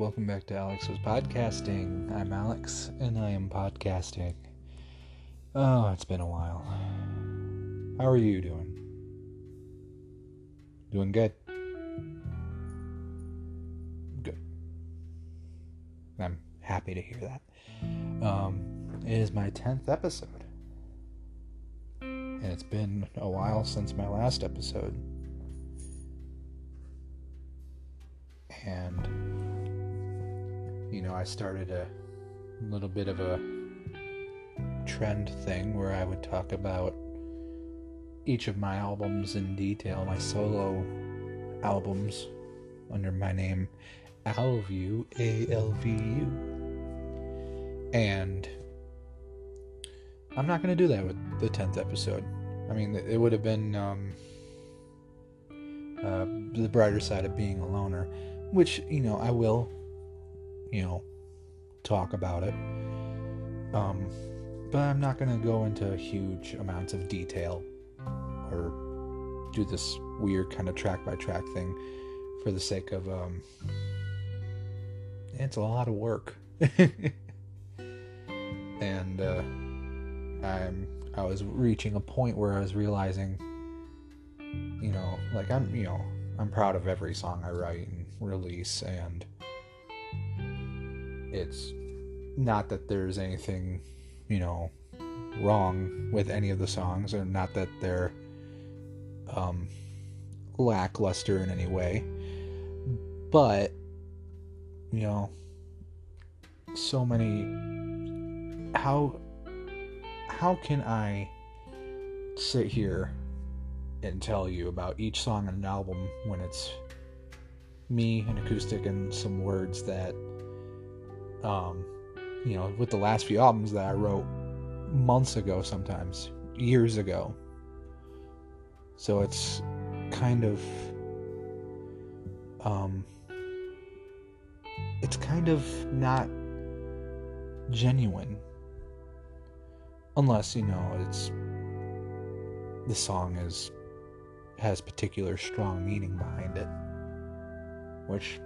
Welcome back to Alex Was Podcasting. I'm Alex, and I am podcasting. Oh, it's been a while. How are you doing? Doing good? Good. I'm happy to hear that. Um, it is my 10th episode. And it's been a while since my last episode. and you know, I started a little bit of a trend thing where I would talk about each of my albums in detail, my solo albums under my name Alvu, A L V U. And I'm not going to do that with the 10th episode. I mean, it would have been um, uh, the brighter side of being a loner which you know I will, you know, talk about it. Um, but I'm not going to go into huge amounts of detail or do this weird kind of track by track thing for the sake of um, it's a lot of work. and uh, I'm I was reaching a point where I was realizing, you know, like I'm you know I'm proud of every song I write and release, and it's not that there's anything, you know, wrong with any of the songs, or not that they're um, lackluster in any way, but you know, so many. How how can I sit here and tell you about each song on an album when it's me, an acoustic, and some words that, um, you know, with the last few albums that I wrote months ago, sometimes years ago. So it's kind of, um, it's kind of not genuine unless you know it's the song is has particular strong meaning behind it, which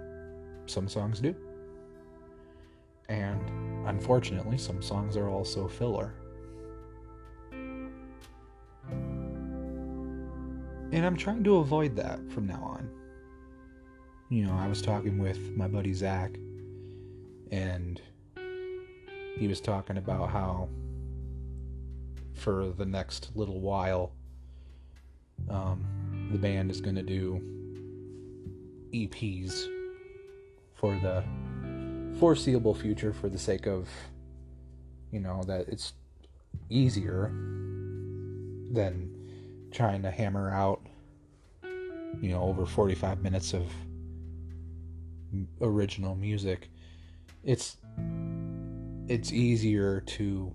some songs do. And unfortunately, some songs are also filler. And I'm trying to avoid that from now on. You know, I was talking with my buddy Zach, and he was talking about how for the next little while, um, the band is going to do EPs for the foreseeable future for the sake of, you know, that it's easier than trying to hammer out, you know, over 45 minutes of original music. It's it's easier to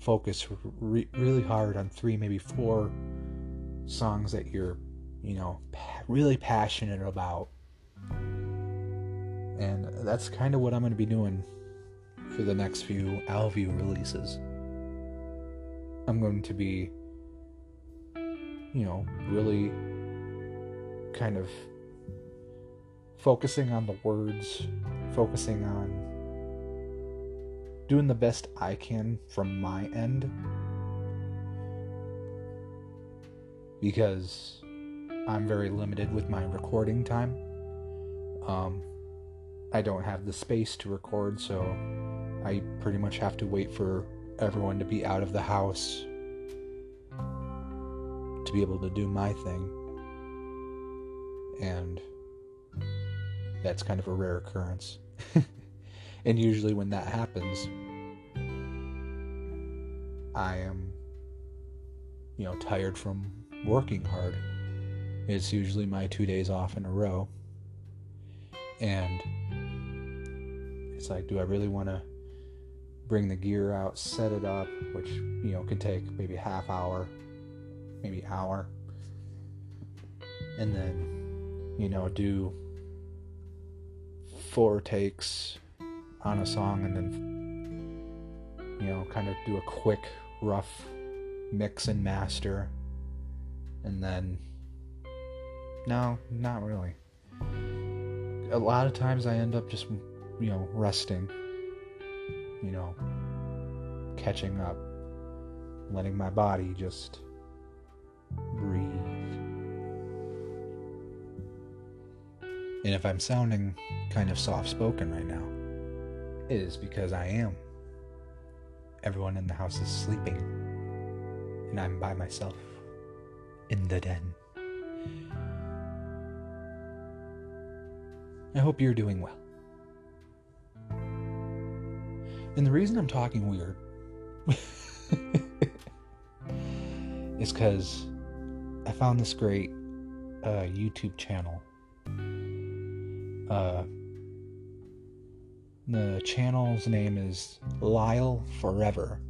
focus re- really hard on three, maybe four songs that you're you know, really passionate about. And that's kind of what I'm going to be doing for the next few Alvu releases. I'm going to be, you know, really kind of focusing on the words, focusing on doing the best I can from my end. Because I'm very limited with my recording time. Um, I don't have the space to record, so I pretty much have to wait for everyone to be out of the house to be able to do my thing. And that's kind of a rare occurrence. and usually, when that happens, I am, you know, tired from working hard. It's usually my two days off in a row. And it's like, do I really want to bring the gear out, set it up, which, you know, could take maybe a half hour, maybe hour. And then, you know, do four takes on a song and then, you know, kind of do a quick, rough mix and master. And then no, not really. a lot of times I end up just, you know, resting, you know, catching up, letting my body just breathe. And if I'm sounding kind of soft spoken right now, it is because I am. Everyone in the house is sleeping, and I'm by myself in the den. I hope you're doing well. And the reason I'm talking weird is because I found this great uh, YouTube channel. Uh, the channel's name is Lyle Forever,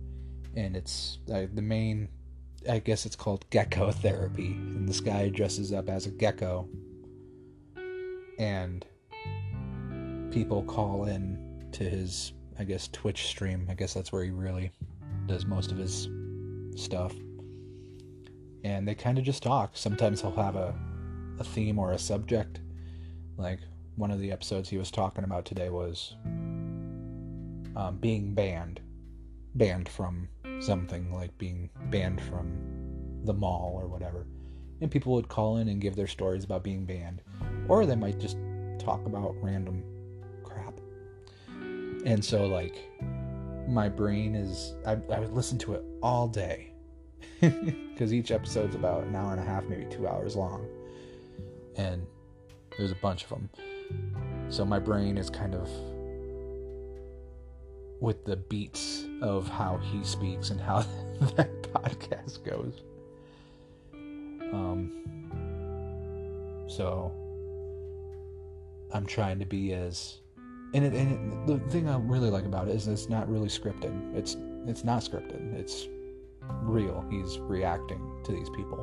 and it's uh, the main. I guess it's called Gecko Therapy, and this guy dresses up as a gecko, and people call in to his, I guess, Twitch stream. I guess that's where he really does most of his stuff. And they kind of just talk. Sometimes he'll have a, a theme or a subject. Like one of the episodes he was talking about today was um, being banned. Banned from something, like being banned from the mall or whatever. And people would call in and give their stories about being banned. Or they might just talk about random. And so, like, my brain is. I, I would listen to it all day. Because each episode's about an hour and a half, maybe two hours long. And there's a bunch of them. So my brain is kind of with the beats of how he speaks and how that podcast goes. Um, so I'm trying to be as, and, it, and it, the thing I really like about it is it's not really scripted. It's it's not scripted. It's real. He's reacting to these people.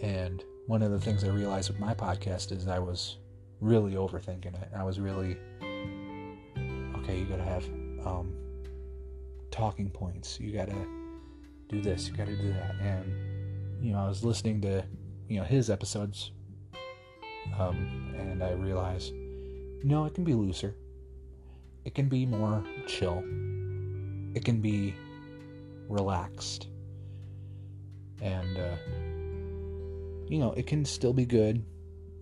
And one of the things I realized with my podcast is I was really overthinking it. I was really okay. You gotta have um, talking points. You gotta do this. You gotta do that. And you know, I was listening to you know his episodes, um, and I realized, no, it can be looser. It can be more chill. It can be relaxed, and uh, you know, it can still be good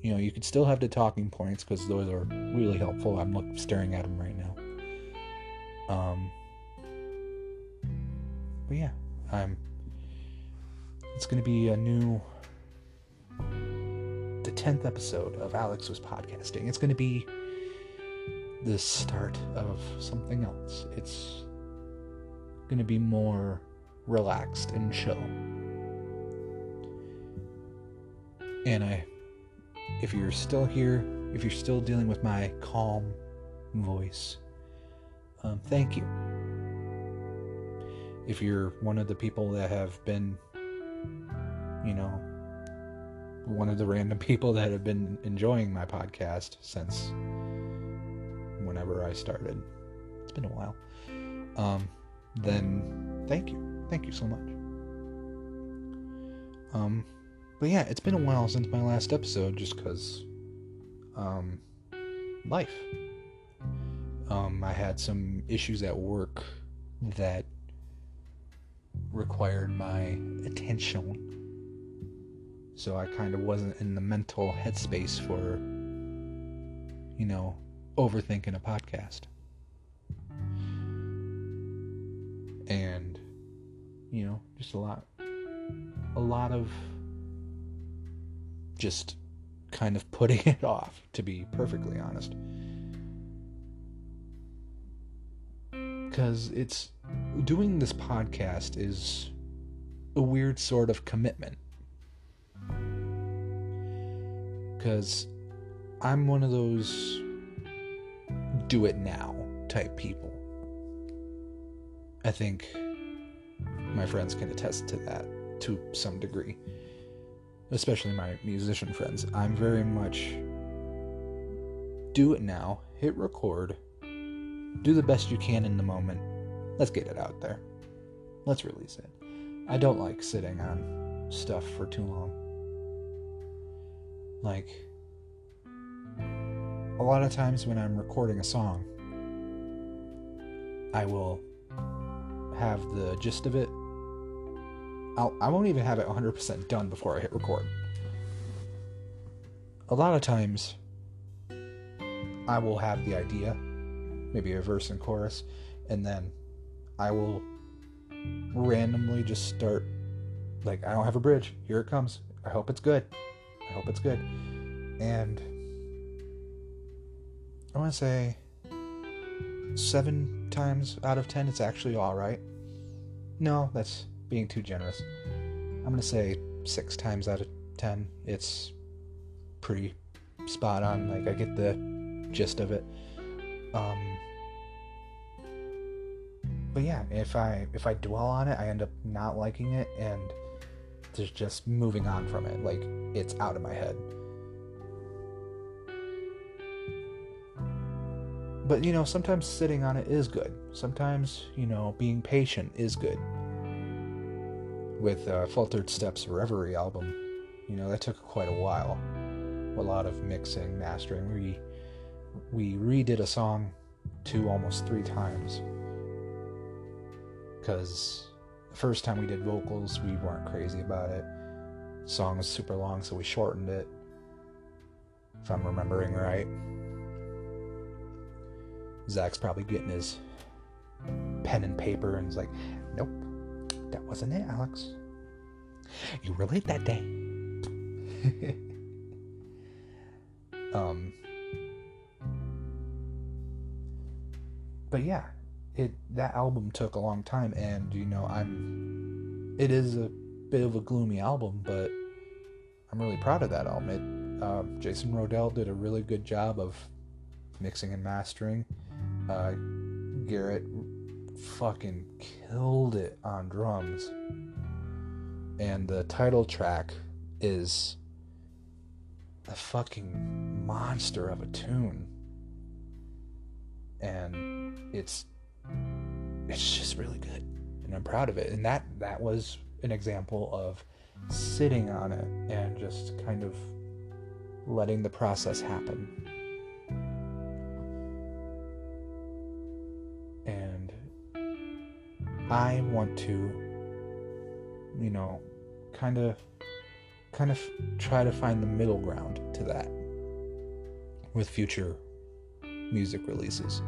you know, you could still have the talking points because those are really helpful. I'm look, staring at them right now. Um, but yeah, I'm. It's going to be a new, the tenth episode of Alex was podcasting. It's going to be the start of something else. It's going to be more relaxed and chill. And I if you're still here, if you're still dealing with my calm voice, um, thank you. If you're one of the people that have been, you know, one of the random people that have been enjoying my podcast since whenever I started, it's been a while, um, then thank you. Thank you so much. Um, but yeah, it's been a while since my last episode just because um, life. Um, I had some issues at work that required my attention. So I kind of wasn't in the mental headspace for, you know, overthinking a podcast. And, you know, just a lot, a lot of just kind of putting it off, to be perfectly honest. Because it's doing this podcast is a weird sort of commitment. Because I'm one of those do it now type people. I think my friends can attest to that to some degree especially my musician friends, I'm very much do it now, hit record, do the best you can in the moment. Let's get it out there. Let's release it. I don't like sitting on stuff for too long. Like, a lot of times when I'm recording a song, I will have the gist of it. I'll, I won't even have it 100% done before I hit record. A lot of times, I will have the idea, maybe a verse and chorus, and then I will randomly just start, like, I don't have a bridge. Here it comes. I hope it's good. I hope it's good. And I want to say seven times out of ten, it's actually all right. No, that's being too generous. I'm going to say six times out of ten, it's pretty spot on. Like, I get the gist of it. Um, but yeah, if I if I dwell on it, I end up not liking it and there's just moving on from it. Like it's out of my head. But you know, sometimes sitting on it is good. Sometimes, you know, being patient is good. With uh, Faultered Steps Reverie album, you know, that took quite a while. A lot of mixing, mastering. We we redid a song two almost three times because the first time we did vocals, we weren't crazy about it. The song was super long, so we shortened it. If I'm remembering right. Zach's probably getting his pen and paper and he's like, nope, that wasn't it, Alex. You were late that day. um, but yeah, it that album took a long time, and you know I'm. It is a bit of a gloomy album, but I'm really proud of that album. It, uh, Jason Rodell did a really good job of mixing and mastering. Uh, Garrett fucking killed it on drums. And the title track is a fucking monster of a tune. And it's it's just really good. And I'm proud of it. And that that was an example of sitting on it and just kind of letting the process happen. I want to, you know, kind of, kind of try to find the middle ground to that with future music releases.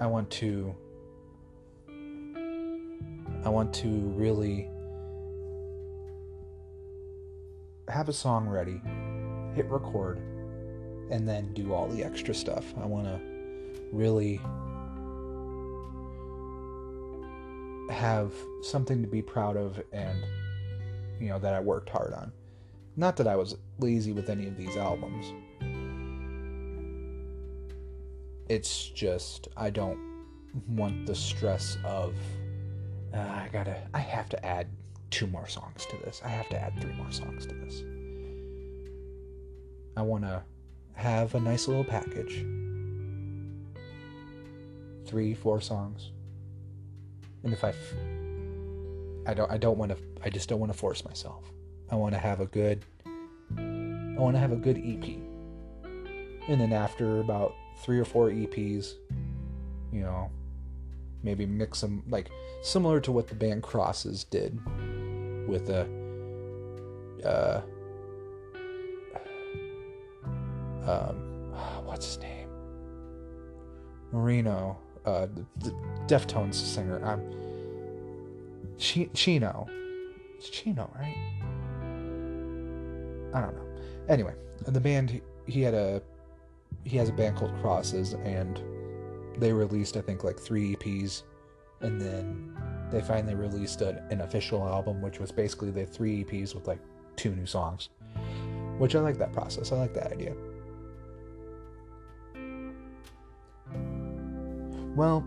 I want to, I want to really have a song ready, hit record, and then do all the extra stuff. I want to really have something to be proud of and you know that I worked hard on. Not that I was lazy with any of these albums. It's just I don't want the stress of uh, I gotta I have to add two more songs to this. I have to add three more songs to this. I want to have a nice little package. Three, four songs and if I, f- I don't, I don't want to, I just don't want to force myself. I want to have a good, I want to have a good EP, and then after about three or four EPs, you know, maybe mix them like similar to what the band Crosses did with a, uh, um, what's his name? Moreno uh, the Deftones singer. Um, Ch- Chino. It's Chino, right? I don't know. Anyway, the band he, had a he has a band called Crosses, and they released I think like three EPs, and then they finally released a, an official album, which was basically the three EPs with like two new songs. Which I like that process. I like that idea. Well,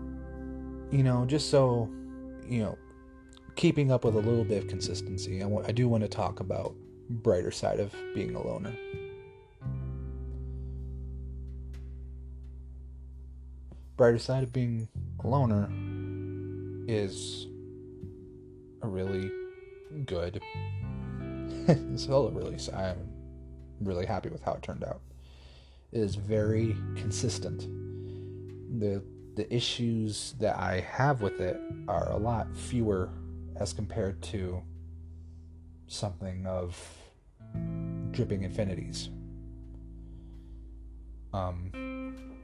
you know, just so, you know, keeping up with a little bit of consistency, I, w- I do want to talk about brighter side of being a loner. Brighter side of being a loner is a really good it's still a really I'm really happy with how it turned out. It is very consistent. The the issues that I have with it are a lot fewer as compared to something of dripping infinities. Um,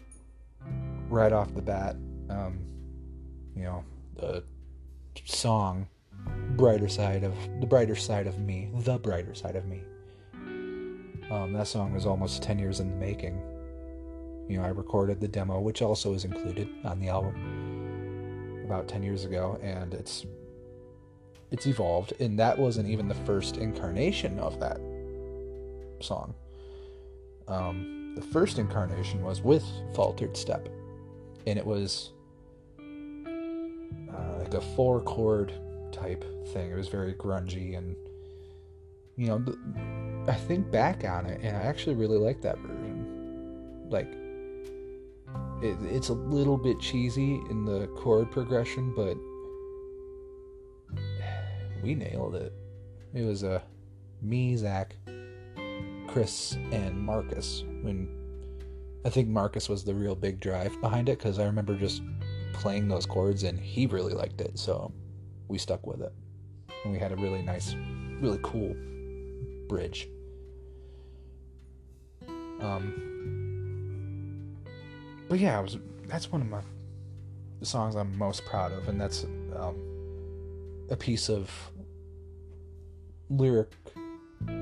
right off the bat, um, you know, the song "Brighter Side of the Brighter Side of Me," the brighter side of me. Um, that song was almost ten years in the making. You know, I recorded the demo, which also is included on the album, about ten years ago, and it's it's evolved, and that wasn't even the first incarnation of that song. Um, the first incarnation was with Faultered Step, and it was uh, like a four chord type thing. It was very grungy, and you know, I think back on it, and I actually really like that version. Like, it, it's a little bit cheesy in the chord progression, but we nailed it. It was a uh, me, Zach, Chris, and Marcus. When I think Marcus was the real big drive behind it because I remember just playing those chords and he really liked it, so we stuck with it. And we had a really nice, really cool bridge. Um, but yeah, was, that's one of my the songs I'm most proud of, and that's um, a piece of lyric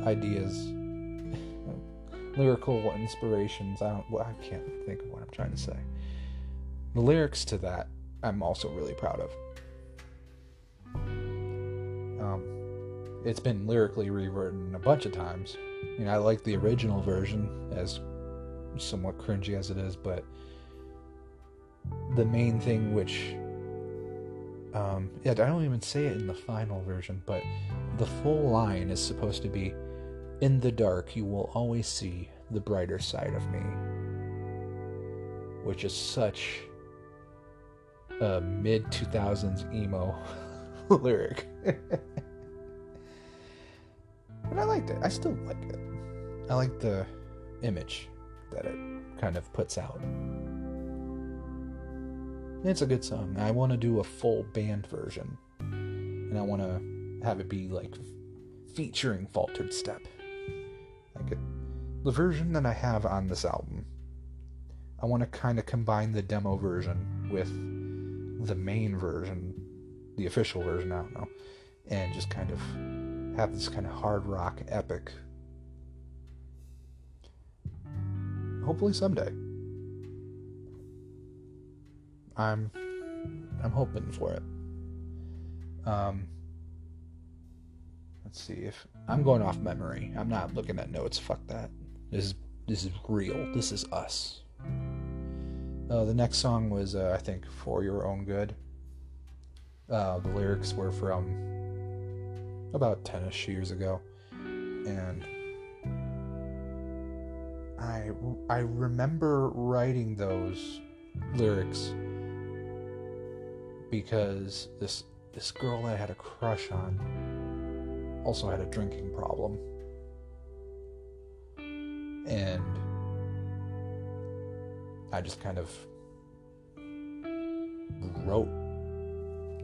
ideas, lyrical inspirations. I don't. Well, I can't think of what I'm trying to say. The lyrics to that, I'm also really proud of. Um, it's been lyrically rewritten a bunch of times. You know, I like the original version, as somewhat cringy as it is, but the main thing which um, yeah, I don't even say it in the final version, but the full line is supposed to be In the dark, you will always see the brighter side of me. Which is such a mid 2000s emo lyric. but I liked it. I still like it. I like the image that it kind of puts out. It's a good song. I want to do a full band version. And I want to have it be like featuring Faultered Step. Like the version that I have on this album. I want to kind of combine the demo version with the main version, the official version, I don't know, and just kind of have this kind of hard rock epic. Hopefully someday. I'm I'm hoping for it. Um, let's see if I'm going off memory. I'm not looking at notes. Fuck that. This is this is real. This is us. Uh, the next song was uh, I think "For Your Own Good." Uh, the lyrics were from about ten-ish years ago, and I I remember writing those lyrics because this this girl I had a crush on also had a drinking problem. And I just kind of wrote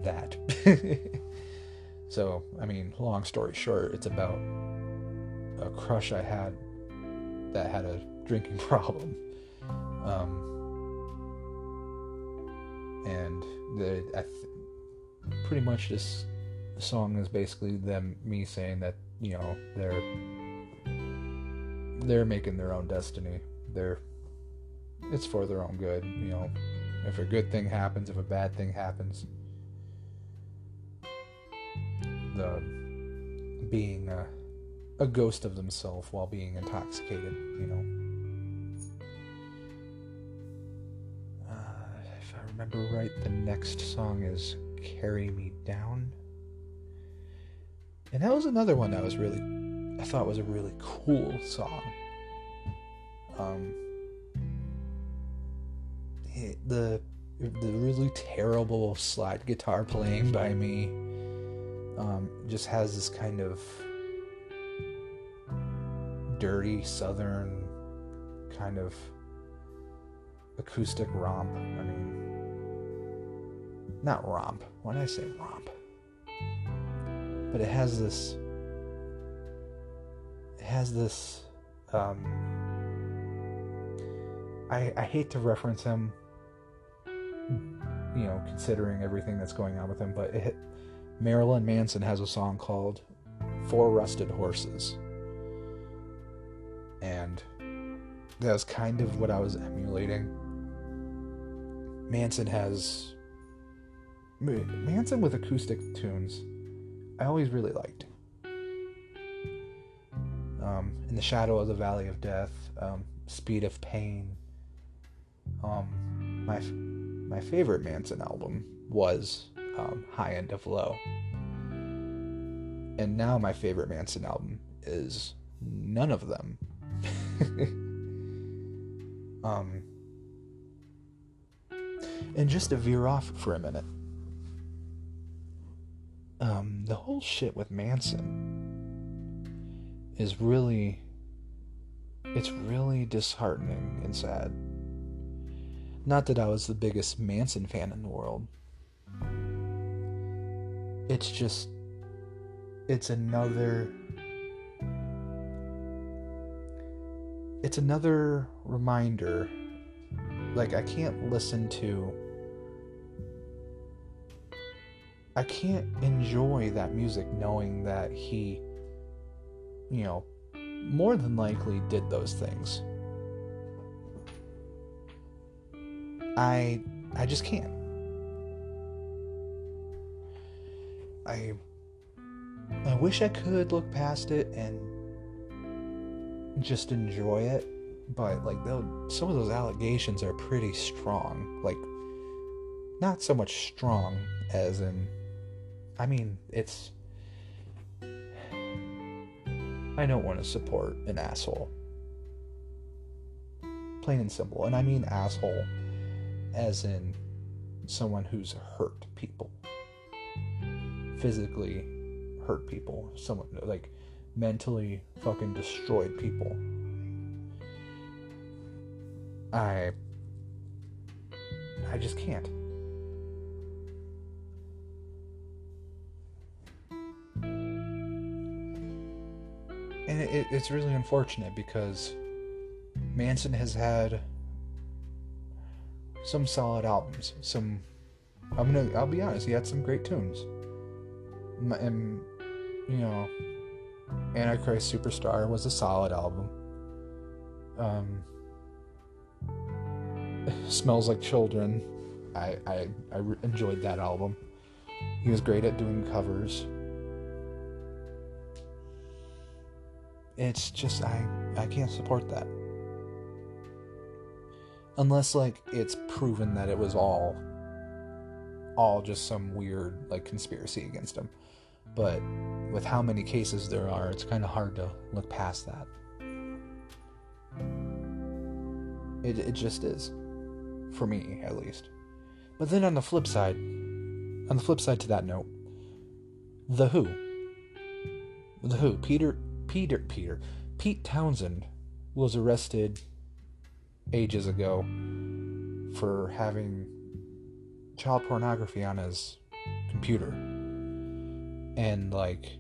that. so, I mean, long story short, it's about a crush I had that had a drinking problem. Um, and the th- pretty much this song is basically them me saying that you know they're they're making their own destiny. They're it's for their own good. You know, if a good thing happens, if a bad thing happens, the being a, a ghost of themselves while being intoxicated. You know. Remember right, the next song is Carry Me Down. And that was another one that was really, I thought was a really cool song. Um, the the really terrible slide guitar playing by me um, just has this kind of dirty southern kind of acoustic romp. I mean, not romp. Why did I say romp? But it has this. It has this. Um, I I hate to reference him. You know, considering everything that's going on with him, but it, Marilyn Manson has a song called Four Rusted Horses. And that was kind of what I was emulating. Manson has Manson with acoustic tunes. I always really liked. Um, in the shadow of the valley of death, um, speed of pain. Um, my my favorite Manson album was um, High End of Low, and now my favorite Manson album is none of them. um, and just to veer off for a minute, um, the whole shit with Manson is really, it's really disheartening and sad. Not that I was the biggest Manson fan in the world. It's just, it's another, it's another reminder. Like, I can't listen to I can't enjoy that music knowing that he, you know, more than likely did those things. I I just can't. I I wish I could look past it and just enjoy it, but like though some of those allegations are pretty strong. Like not so much strong as in I mean, it's. I don't want to support an asshole. Plain and simple. And I mean asshole as in someone who's hurt people. Physically hurt people. Someone like mentally fucking destroyed people. I. I just can't. And it, it's really unfortunate because Manson has had some solid albums. Some, I'm gonna, I'll be honest, he had some great tunes. And you know, Antichrist Superstar was a solid album. Um, Smells Like Children, I, I I enjoyed that album. He was great at doing covers. It's just I I can't support that. Unless like it's proven that it was all all just some weird like conspiracy against him. But with how many cases there are, it's kind of hard to look past that. It it just is. For me, at least. But then on the flip side, on the flip side to that note, The Who. The Who, Peter Peter Peter Pete Townshend was arrested ages ago for having child pornography on his computer. And like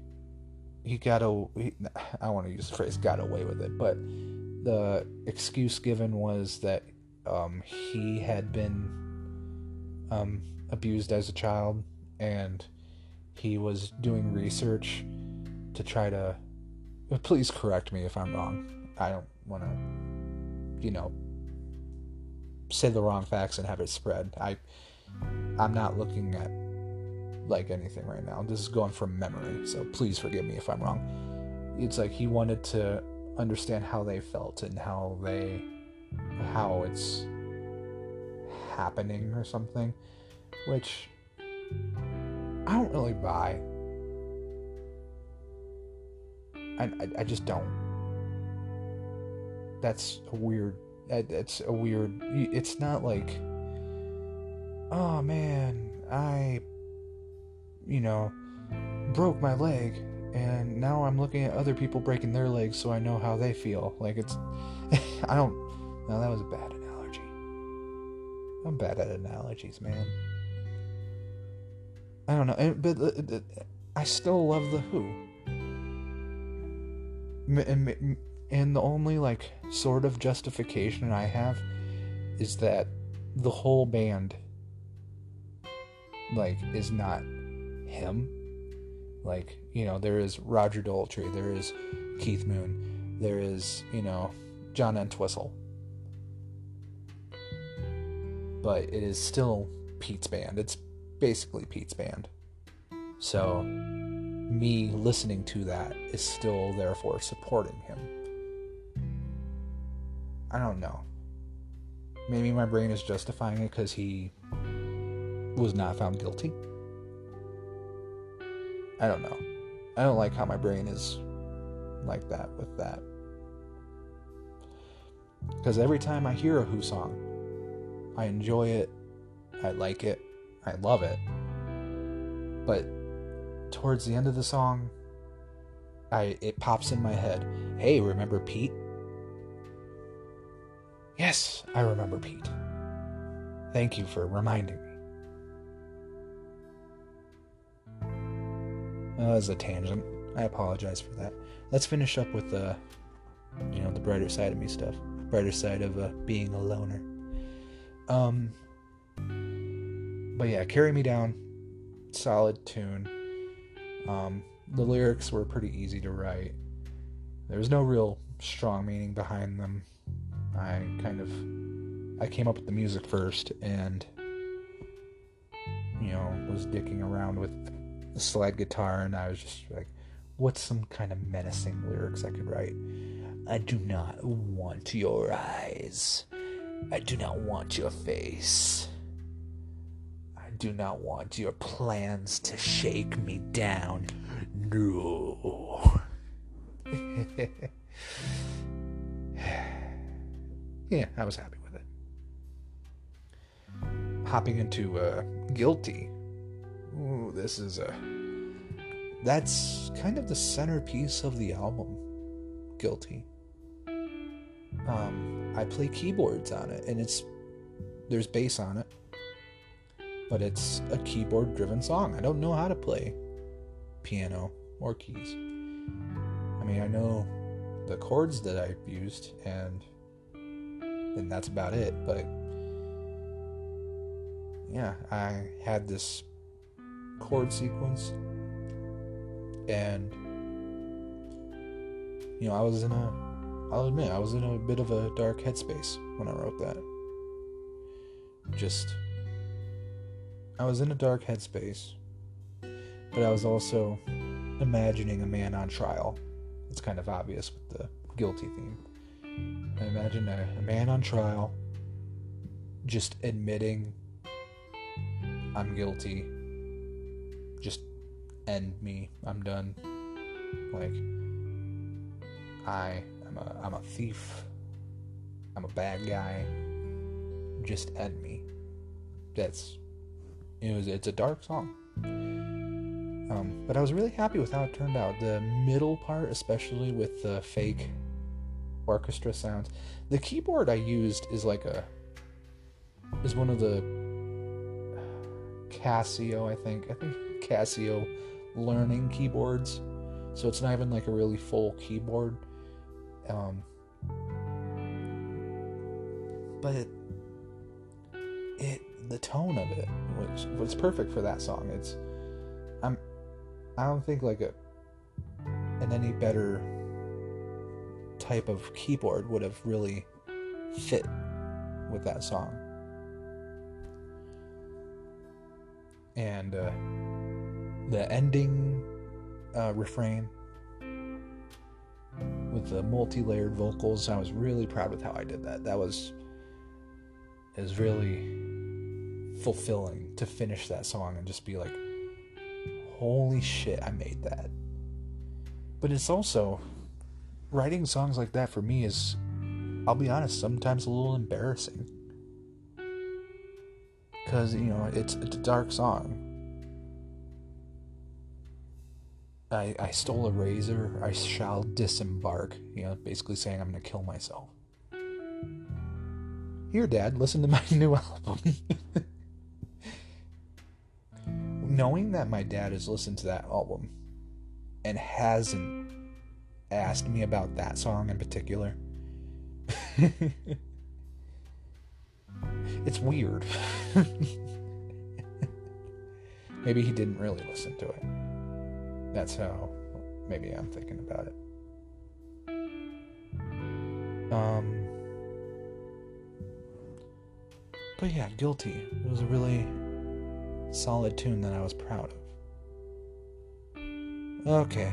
he got a he, I want to use the phrase got away with it, but the excuse given was that um, he had been um, abused as a child and he was doing research to try to please correct me if I'm wrong. I don't want to, you know, say the wrong facts and have it spread. I, I'm not looking at like anything right now. This is going from memory, so please forgive me if I'm wrong. It's like he wanted to understand how they felt and how they, how it's happening or something, which I don't really buy. I, I, I just don't. That's a weird. That's a weird. It's not like. Oh man, I. You know, broke my leg, and now I'm looking at other people breaking their legs, so I know how they feel. Like it's. I don't. No, that was a bad analogy. I'm bad at analogies, man. I don't know, but uh, uh, I still love the Who. And the only like sort of justification I have is that the whole band like is not him. Like, you know, there is Roger Daltrey, there is Keith Moon, there is, you know, John Entwistle. But it is still Pete's band. It's basically Pete's band. So me listening to that is still therefore supporting him. I don't know. Maybe my brain is justifying it because he was not found guilty. I don't know. I don't like how my brain is like that with that. Because every time I hear a Who song, I enjoy it, I like it, I love it. But towards the end of the song, I it pops in my head. Hey, remember Pete? Yes, I remember Pete. Thank you for reminding me. That was a tangent. I apologize for that. Let's finish up with the, you know, the brighter side of me stuff. Brighter side of uh, being a loner. Um. But yeah, carry me down. Solid tune. Um, the lyrics were pretty easy to write. There was no real strong meaning behind them. I kind of I came up with the music first and you know was dicking around with the slide guitar and I was just like what's some kind of menacing lyrics I could write I do not want your eyes I do not want your face do not want your plans to shake me down no yeah, I was happy with it. Hopping into uh, Guilty. Ooh, this is a. That's kind of the centerpiece of the album. Guilty. Um, I play keyboards on it, and it's there's bass on it, but it's a keyboard-driven song. I don't know how to play piano or keys. I mean, I know the chords that I've used, and and that's about it. But yeah, I had this chord sequence, and you know, I was in a, I'll admit, I was in a bit of a dark headspace when I wrote that. Just, I was in a dark headspace, but I was also imagining a man on trial. It's kind of obvious with the guilty theme. I imagine a, a man on trial just admitting I'm guilty. Just end me. I'm done. Like I am a I'm a thief. I'm a bad guy. Just end me. That's it was it's a dark song. Um, but I was really happy with how it turned out. The middle part, especially with the fake orchestra sounds. The keyboard I used is like a is one of the Casio, I think. I think Casio learning keyboards. So it's not even like a really full keyboard. Um, but it, it the tone of it was was perfect for that song. It's I'm I don't think like a an any better type of keyboard would have really fit with that song. And uh, the ending uh, refrain with the multi-layered vocals, I was really proud with how I did that. That was is really fulfilling to finish that song and just be like, holy shit, I made that. But it's also writing songs like that for me is, I'll be honest, sometimes a little embarrassing. Because, you know, it's, it's a dark song. I, I stole a razor, I shall disembark. You know, basically saying I'm going to kill myself. Here, Dad, listen to my new album. Knowing that my dad has listened to that album and hasn't asked me about that song in particular, it's weird. maybe he didn't really listen to it. That's how maybe I'm thinking about it. Um, but yeah, Guilty. It was a really solid tune that I was proud of. Okay.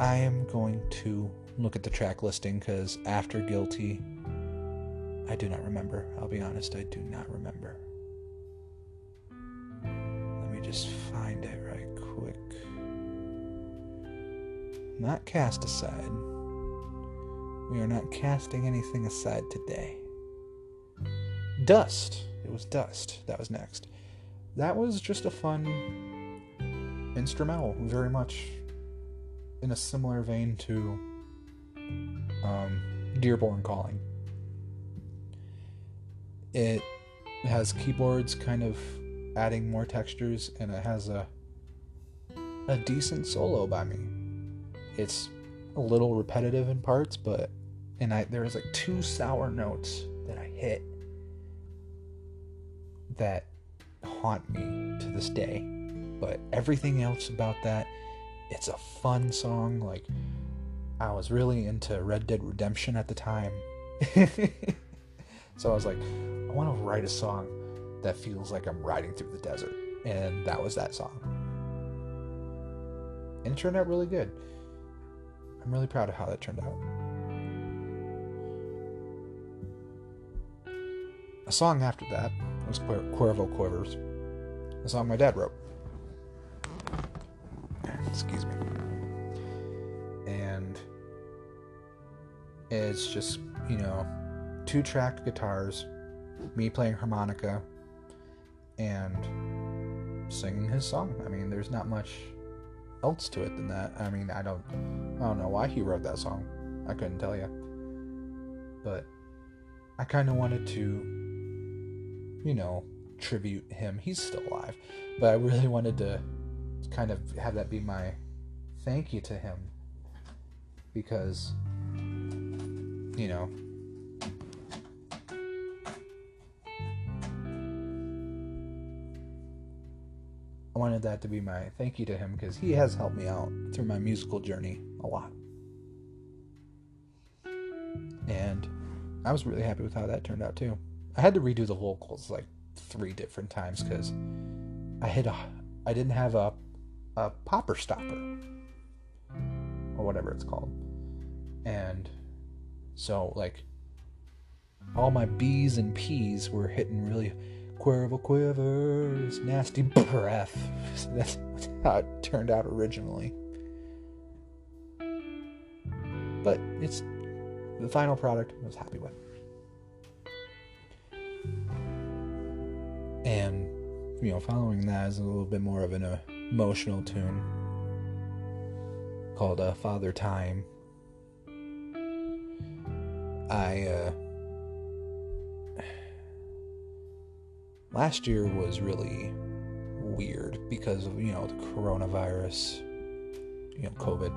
I am going to look at the track listing because after Guilty, I do not remember. I'll be honest, I do not remember. Let me just find it right quick. Not cast aside. We are not casting anything aside today. Dust. It was Dust. That was next. That was just a fun instrumental, very much in a similar vein to um, Dearborn Calling. It has keyboards kind of adding more textures, and it has a a decent solo by me. It's a little repetitive in parts, but and I there's like two sour notes that I hit that haunt me to this day. But everything else about that, it's a fun song. Like I was really into Red Dead Redemption at the time. so I was like, I want to write a song that feels like I'm riding through the desert. And that was that song. And it turned out really good. I'm really proud of how that turned out. A song after that was Cuervo Quivers, a song my dad wrote. Excuse me. And it's just, you know, two track guitars, me playing harmonica, and singing his song. I mean, there's not much else to it than that. I mean, I don't, I don't know why he wrote that song. I couldn't tell you, but I kind of wanted to you know, tribute him. He's still alive. But I really wanted to kind of have that be my thank you to him because you know I wanted that to be my thank you to him because he has helped me out through my musical journey a lot. And I was really happy with how that turned out too. I had to redo the vocals like three different times because I had a I didn't have a a popper stopper or whatever it's called, and so like all my B's and P's were hitting really quiver quivers, nasty breath. That's how it turned out originally. But it's the final product I was happy with. And, you know, following that is a little bit more of an emotional tune called uh, Father Time. I, uh, last year was really weird because of, you know, the coronavirus, you know, COVID,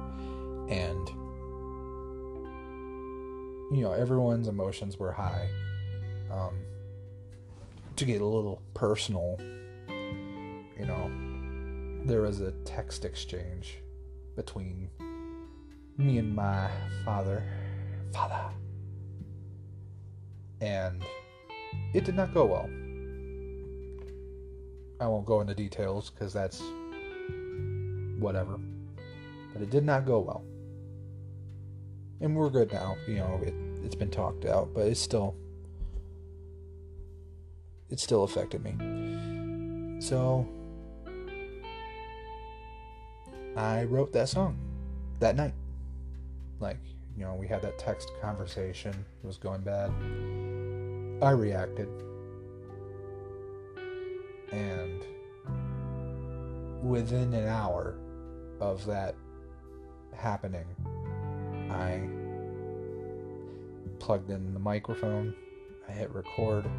and, you know, everyone's emotions were high. Um, to get a little personal, you know, there was a text exchange between me and my father, father, and it did not go well. I won't go into details because that's whatever, but it did not go well. And we're good now, you know, it, it's been talked out, but it's still it still affected me. So I wrote that song that night. Like, you know, we had that text conversation, it was going bad. I reacted. And within an hour of that happening, I plugged in the microphone, I hit record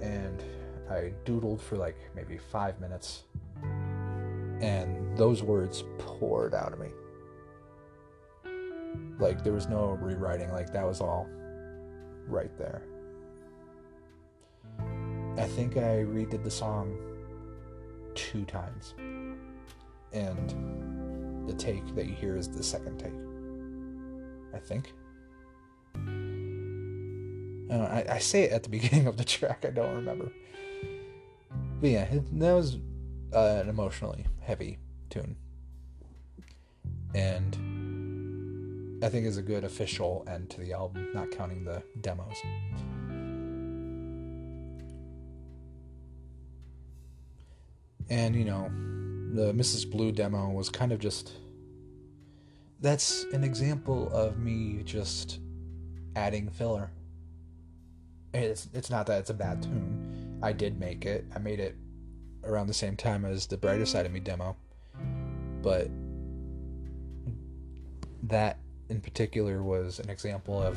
and I doodled for like maybe five minutes, and those words poured out of me. Like there was no rewriting, like that was all right there. I think I redid the song two times. And the take that you hear is the second take. I think. I, I, I say it at the beginning of the track, I don't remember. But yeah, that was uh, an emotionally heavy tune. And I think is a good official end to the album, not counting the demos. And, you know, the Mrs. Blue demo was kind of just. That's an example of me just adding filler. It's, it's not that it's a bad tune. I did make it. I made it around the same time as the Brighter Side of Me demo. But that in particular was an example of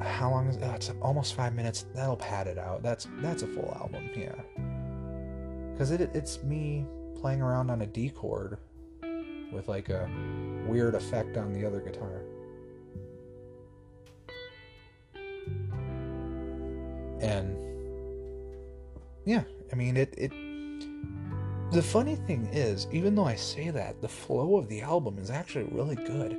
how long is oh, it's almost five minutes that'll pad it out that's that's a full album yeah because it, it's me playing around on a D chord with like a weird effect on the other guitar. And yeah, I mean it it the funny thing is, even though I say that, the flow of the album is actually really good.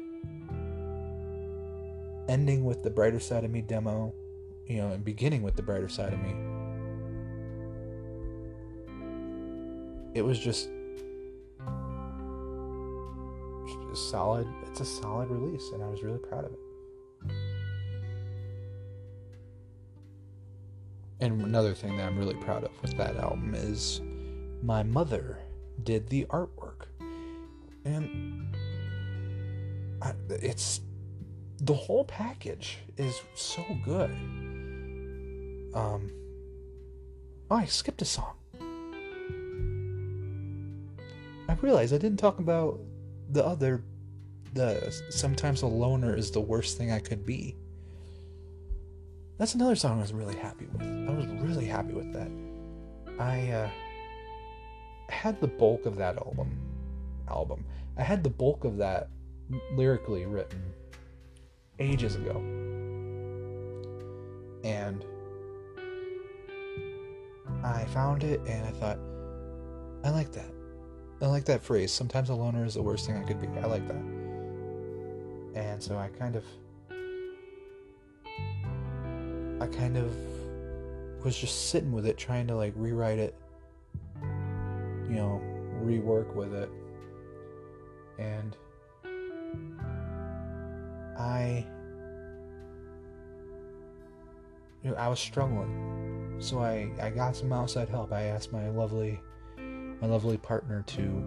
Ending with the brighter side of me demo, you know, and beginning with the brighter side of me it was just solid it's a solid release and i was really proud of it and another thing that i'm really proud of with that album is my mother did the artwork. And I, it's the whole package is so good. Um oh i skipped a song. I realized I didn't talk about the other the sometimes a loner is the worst thing I could be. That's another song I was really happy with. I was really happy with that. I uh, had the bulk of that album album. I had the bulk of that lyrically written ages ago. And I found it and I thought I like that. I like that phrase. Sometimes a loner is the worst thing I could be. I like that. And so I kind of I kind of was just sitting with it trying to like rewrite it you know, rework with it. And I you know, I was struggling. So I I got some outside help. I asked my lovely my lovely partner to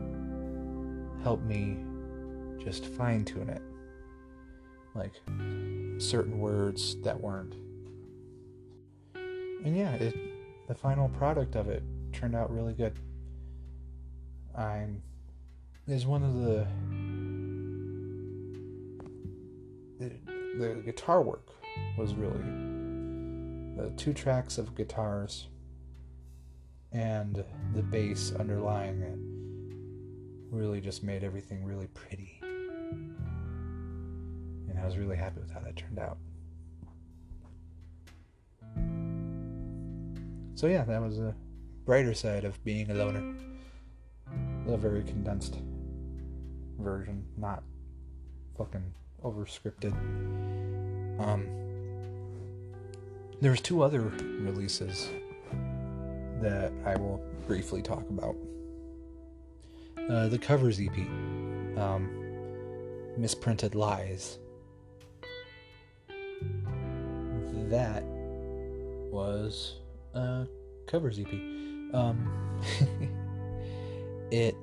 help me just fine tune it. Like certain words that weren't. And yeah, it the final product of it turned out really good. I'm is one of the, the the guitar work was really the two tracks of guitars and the bass underlying it really just made everything really pretty. And I was really happy with how that turned out. So, yeah, that was a brighter side of being a loner. A very condensed version, not fucking over scripted. Um, there was two other releases that I will briefly talk about. Uh, the covers EP, um, Misprinted Lies. That was a covers EP. Um, it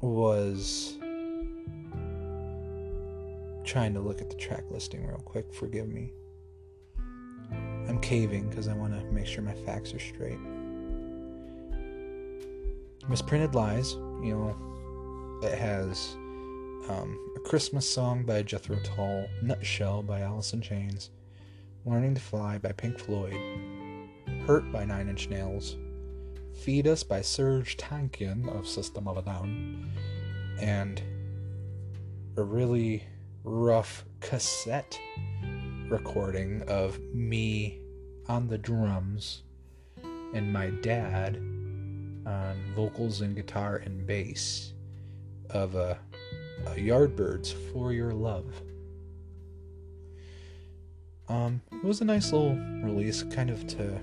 was trying to look at the track listing real quick. Forgive me. I'm caving because I want to make sure my facts are straight. Misprinted Lies, you know, it has um, A Christmas Song by Jethro Tull, Nutshell by Alice in Chains, Learning to Fly by Pink Floyd, Hurt by Nine Inch Nails, Feed Us by Serj Tankian of System of a Down, and a really rough cassette recording of me on the drums and my dad on vocals and guitar and bass of a, a Yardbirds for Your Love. Um, it was a nice little release, kind of to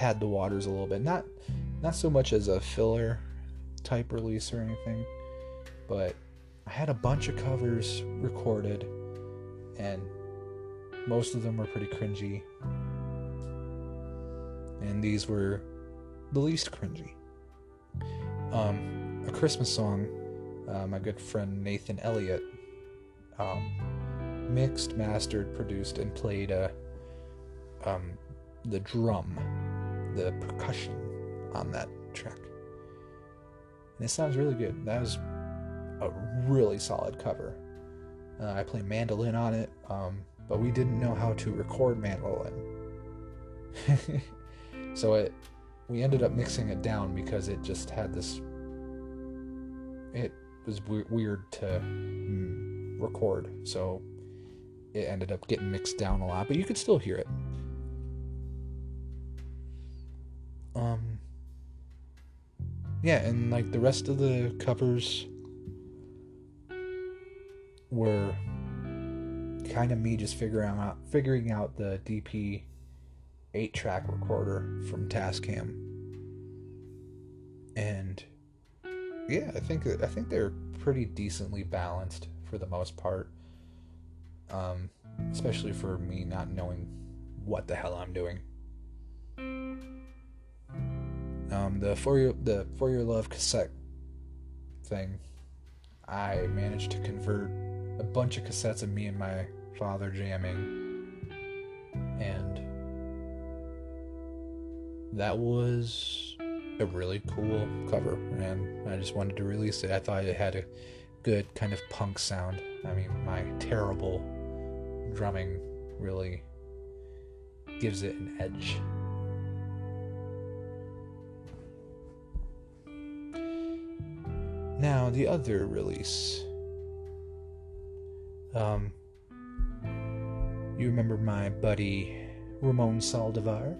pad the waters a little bit. Not not so much as a filler type release or anything, but I had a bunch of covers recorded, and most of them were pretty cringy. And these were the least cringy. Um, a Christmas song, uh, my good friend Nathan Elliott um, mixed, mastered, produced, and played uh, um, the drum, the percussion on that track. And it sounds really good. That was a really solid cover. Uh, I play mandolin on it, um, but we didn't know how to record mandolin. so it we ended up mixing it down because it just had this it was w- weird to mm, record so it ended up getting mixed down a lot but you could still hear it um yeah and like the rest of the covers were kind of me just figuring out figuring out the DP 8 track recorder from Tascam. And yeah, I think I think they're pretty decently balanced for the most part. Um, especially for me not knowing what the hell I'm doing. Um, the for your the for your love cassette thing, I managed to convert a bunch of cassettes of me and my father jamming, and that was a really cool cover, and I just wanted to release it. I thought it had a good kind of punk sound. I mean, my terrible drumming really gives it an edge. Now, the other release. Um, you remember my buddy Ramon Saldivar?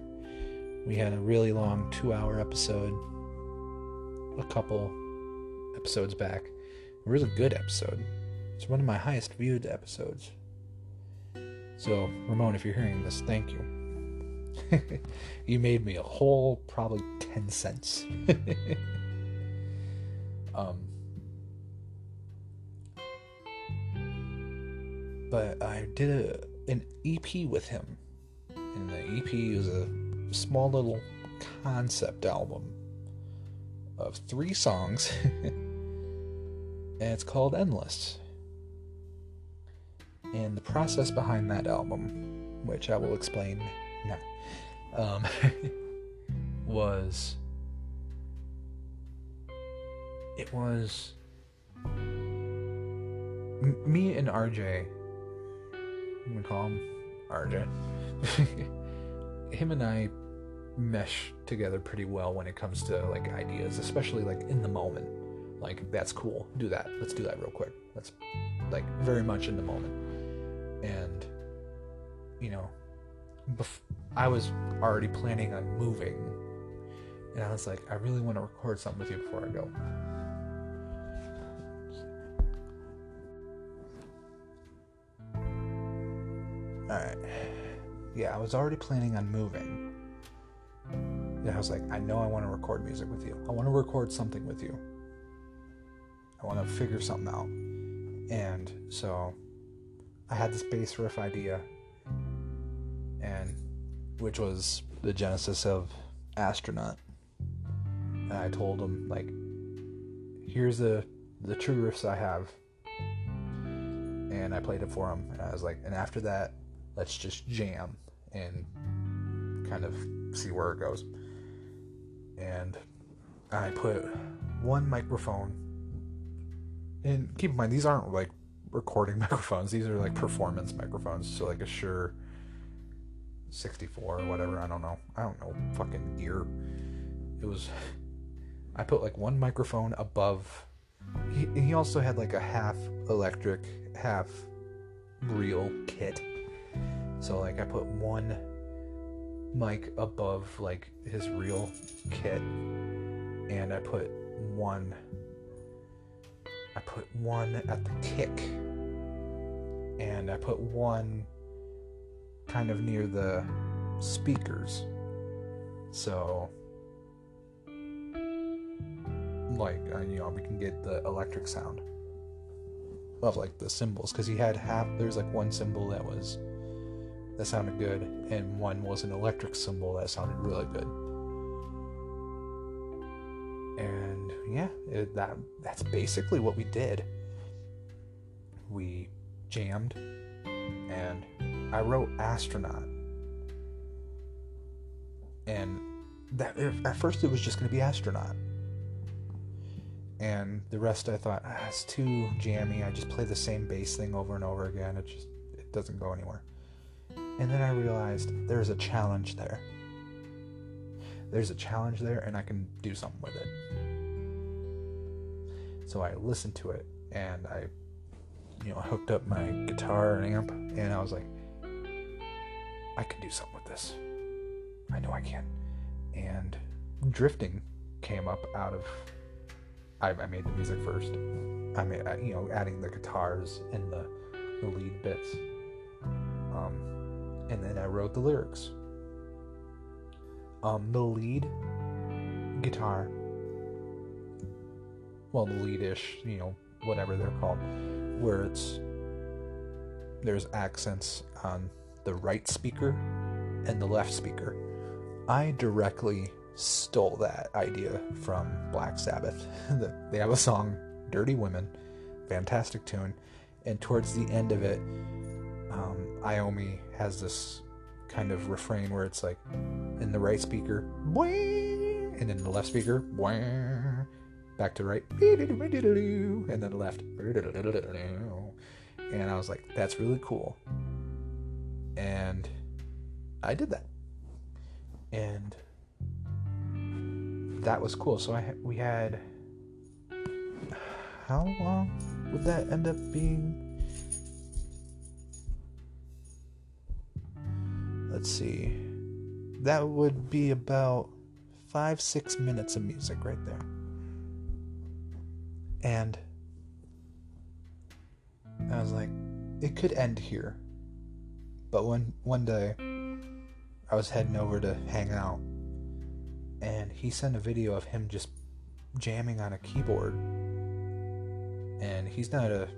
We had a really long two hour episode a couple episodes back. A really good episode. It's one of my highest viewed episodes. So, Ramon, if you're hearing this, thank you. you made me a whole probably 10 cents. um, but I did a, an EP with him. And the EP is a small little concept album of three songs. and it's called Endless. And the process behind that album, which I will explain now, um, was it was m- me and RJ. I'm gonna call him RJ. him and I mesh together pretty well when it comes to like ideas, especially like in the moment. Like that's cool. Do that. Let's do that real quick. That's like very much in the moment. And you know, bef- I was already planning on moving, and I was like, I really want to record something with you before I go. All right. Yeah, I was already planning on moving. And I was like, I know I want to record music with you. I want to record something with you. I want to figure something out. And so I had this bass riff idea, and which was the genesis of Astronaut. And I told him, like, here's the the true riffs I have. And I played it for him. And I was like, and after that, let's just jam and kind of see where it goes. And I put one microphone, and keep in mind these aren't like recording microphones. These are like performance microphones, so like a Shure 64 or whatever. I don't know. I don't know fucking gear. It was. I put like one microphone above. He, he also had like a half electric, half real kit. So like I put one mic above like his real kit, and I put one. I put one at the kick, and I put one kind of near the speakers. So, like, uh, you know, we can get the electric sound of like the cymbals because he had half. There's like one cymbal that was that sounded good, and one was an electric cymbal that sounded really good. And yeah, it, that that's basically what we did. We jammed, and I wrote astronaut, and that at first it was just going to be astronaut and the rest I thought ah, it's too jammy. I just play the same bass thing over and over again. It just it doesn't go anywhere. And then I realized there's a challenge there. There's a challenge there, and I can do something with it. So I listened to it, and I, you know, hooked up my guitar amp, and I was like, I can do something with this. I know I can. And drifting came up out of I, I made the music first. I made, you know, adding the guitars and the, the lead bits. Um, and then I wrote the lyrics. Um, the lead guitar, well, the lead-ish, you know, whatever they're called, where it's there's accents on the right speaker and the left speaker. I directly stole that idea from Black Sabbath. they have a song, Dirty Women, fantastic tune. And towards the end of it, um, Iommi has this kind of refrain where it's like in the right speaker, and in the left speaker, back to right, and then left. And I was like, that's really cool. And I did that. And that was cool. So I we had how long would that end up being? Let's see. That would be about five, six minutes of music right there. And I was like, it could end here. But one one day I was heading over to hang out and he sent a video of him just jamming on a keyboard and he's not a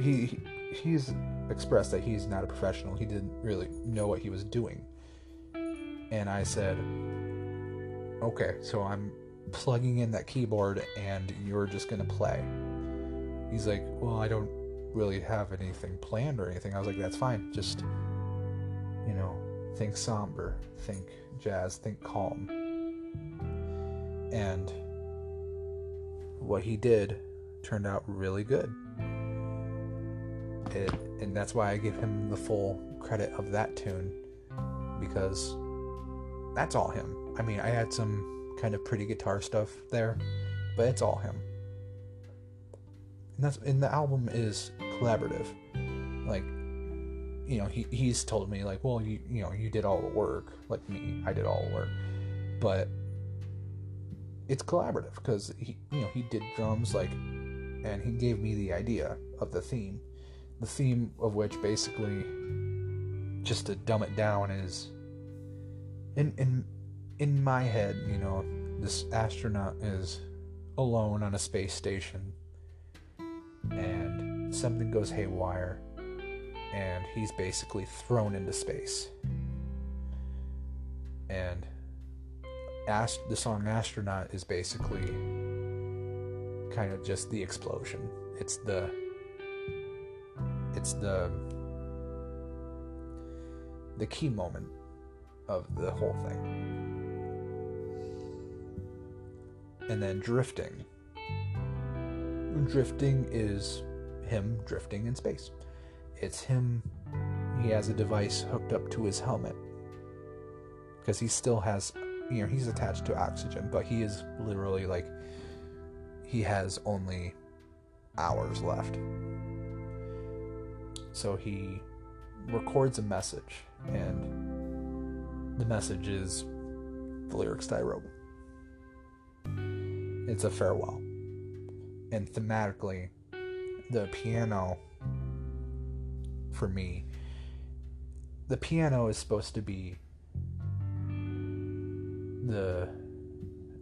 he he's expressed that he's not a professional. He didn't really know what he was doing. And i said okay so i'm plugging in that keyboard and you're just gonna play. He's like well i don't really have anything planned or anything. I was like that's fine. Just you know think somber think jazz, think calm. And what he did turned out really good. And that's why I give him the full credit of that tune because that's all him. I mean, I had some kind of pretty guitar stuff there, but it's all him. And that's and the album is collaborative. Like you know, he he's told me like, well, you you know, you did all the work, like me, I did all the work, but it's collaborative because he you know he did drums like, and he gave me the idea of the theme, the theme of which basically, just to dumb it down, is in in in my head, you know, this astronaut is alone on a space station, and something goes haywire and he's basically thrown into space. And Ast- the song Astronaut is basically kind of just the explosion. It's the it's the the key moment of the whole thing. And then drifting. Drifting is him drifting in space. It's him. He has a device hooked up to his helmet because he still has, you know, he's attached to oxygen, but he is literally like he has only hours left. So he records a message, and the message is the lyrics that I wrote. It's a farewell. And thematically, the piano, for me, the piano is supposed to be the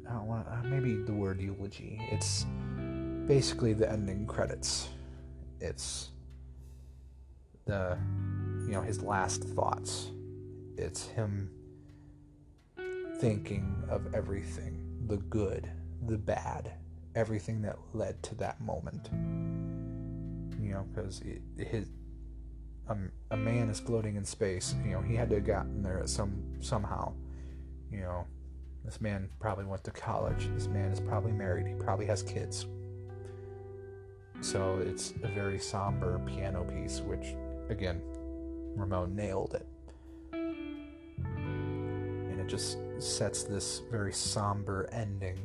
I don't want uh, maybe the word eulogy. It's basically the ending credits. It's the you know his last thoughts. It's him thinking of everything, the good, the bad, everything that led to that moment. You know, because his um, a man is floating in space. You know, he had to have gotten there some somehow. You know, this man probably went to college. This man is probably married. He probably has kids. So it's a very somber piano piece, which, again, Ramon nailed it. And it just sets this very somber ending.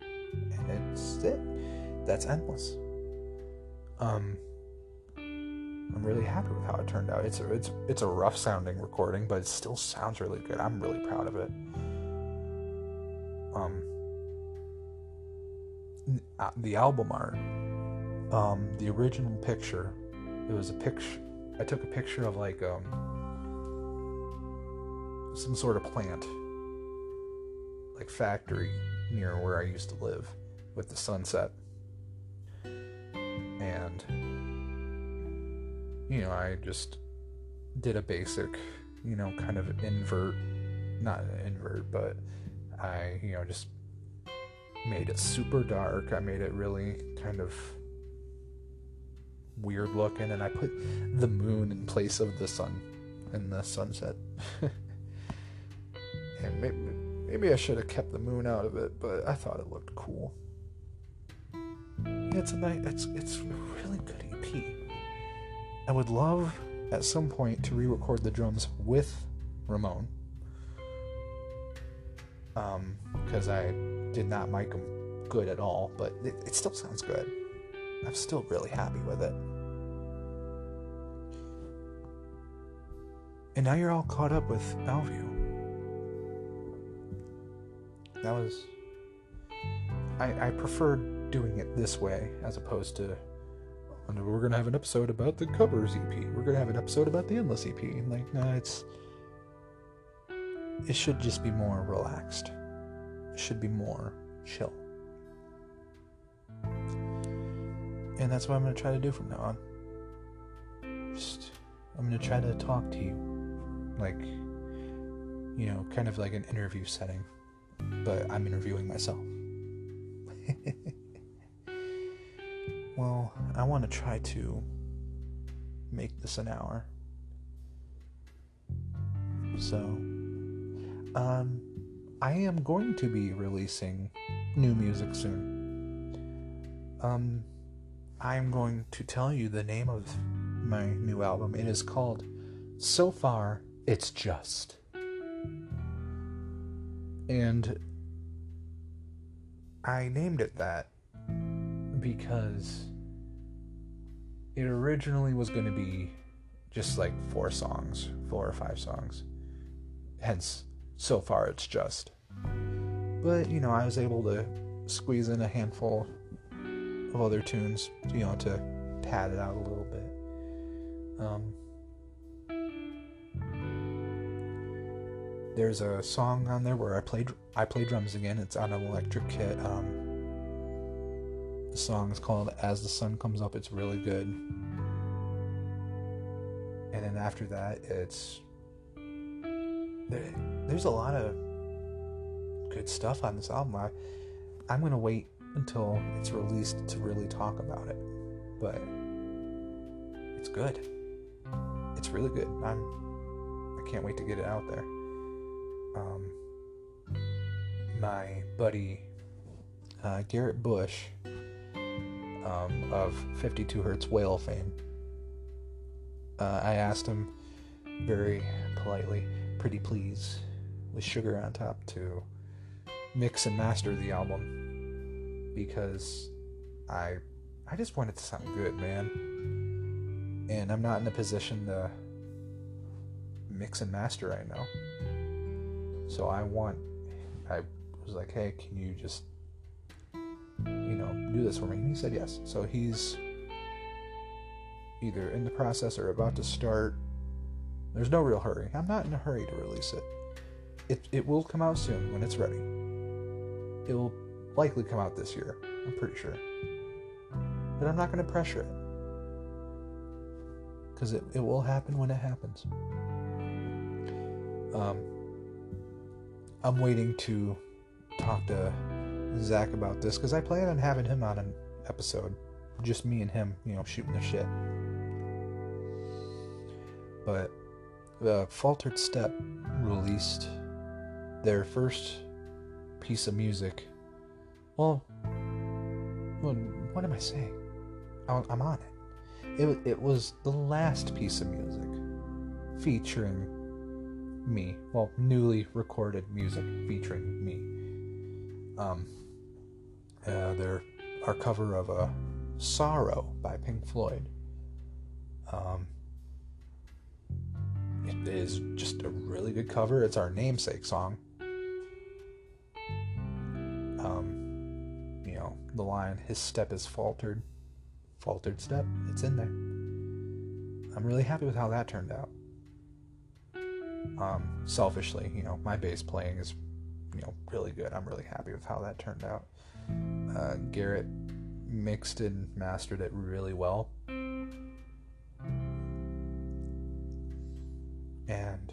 And it's it. That's endless. Um, I'm really happy with how it turned out. It's a, it's it's a rough sounding recording, but it still sounds really good. I'm really proud of it um, uh, the album art, um, the original picture, it was a picture. I took a picture of like um, some sort of plant, like factory near where I used to live, with the sunset, and you know I just did a basic, you know, kind of invert, not invert, but I, you know, just made it super dark. I made it really kind of weird looking, and I put the moon in place of the sun and the sunset. and maybe, maybe I should have kept the moon out of it, but I thought it looked cool. It's a nice, it's it's a really good EP. I would love at some point to re-record the drums with Ramon Um, because I did not mic them good at all, but it, it still sounds good. I'm still really happy with it. And now you're all caught up with ALVU. That was. I, I preferred doing it this way as opposed to. Oh, we're gonna have an episode about the covers EP. We're gonna have an episode about the Endless EP. Like, no, it's it should just be more relaxed. It should be more chill. And that's what I'm going to try to do from now on. Just, I'm going to try to talk to you like, you know, kind of like an interview setting, but I'm interviewing myself. well, I want to try to make this an hour. So. Um, I am going to be releasing new music soon. Um, I'm going to tell you the name of my new album. It is called So Far It's Just. And I named it that because it originally was going to be just like four songs, four or five songs. Hence so far it's just. But, you know, I was able to squeeze in a handful of other tunes, you know, to pad it out a little bit. Um, there's a song on there where I played I play drums again. It's on an electric kit. Um, the song is called "As the Sun Comes Up." It's really good. And then after that, it's there, there's a lot of good stuff on this album. I, I'm gonna wait until it's released to really talk about it, but it's good. It's really good. I'm. I can't wait to get it out there. Um, my buddy uh, Garrett Bush um, of 52 Hertz whale fame. Uh, I asked him very politely, pretty please, with sugar on top, to mix and master the album because I I just wanted to sound good, man. And I'm not in a position to mix and master right now. So I want I was like, "Hey, can you just you know, do this for me?" And he said yes. So he's either in the process or about to start. There's no real hurry. I'm not in a hurry to release it. It it will come out soon when it's ready. It will likely come out this year. I'm pretty sure. But I'm not going to pressure it. Because it, it will happen when it happens. Um, I'm waiting to talk to Zach about this because I plan on having him on an episode. Just me and him, you know, shooting the shit. But the Faultered Step released their first piece of music. Well, well what am I saying? I'm on it. It it was the last piece of music featuring me. Well, newly recorded music featuring me. Um, uh, their our cover of a uh, "Sorrow" by Pink Floyd. Um, it is just a really good cover. It's our namesake song. Um, the line, his step is faltered. Faltered step, it's in there. I'm really happy with how that turned out. Um, selfishly, you know, my bass playing is, you know, really good. I'm really happy with how that turned out. Uh, Garrett mixed and mastered it really well. And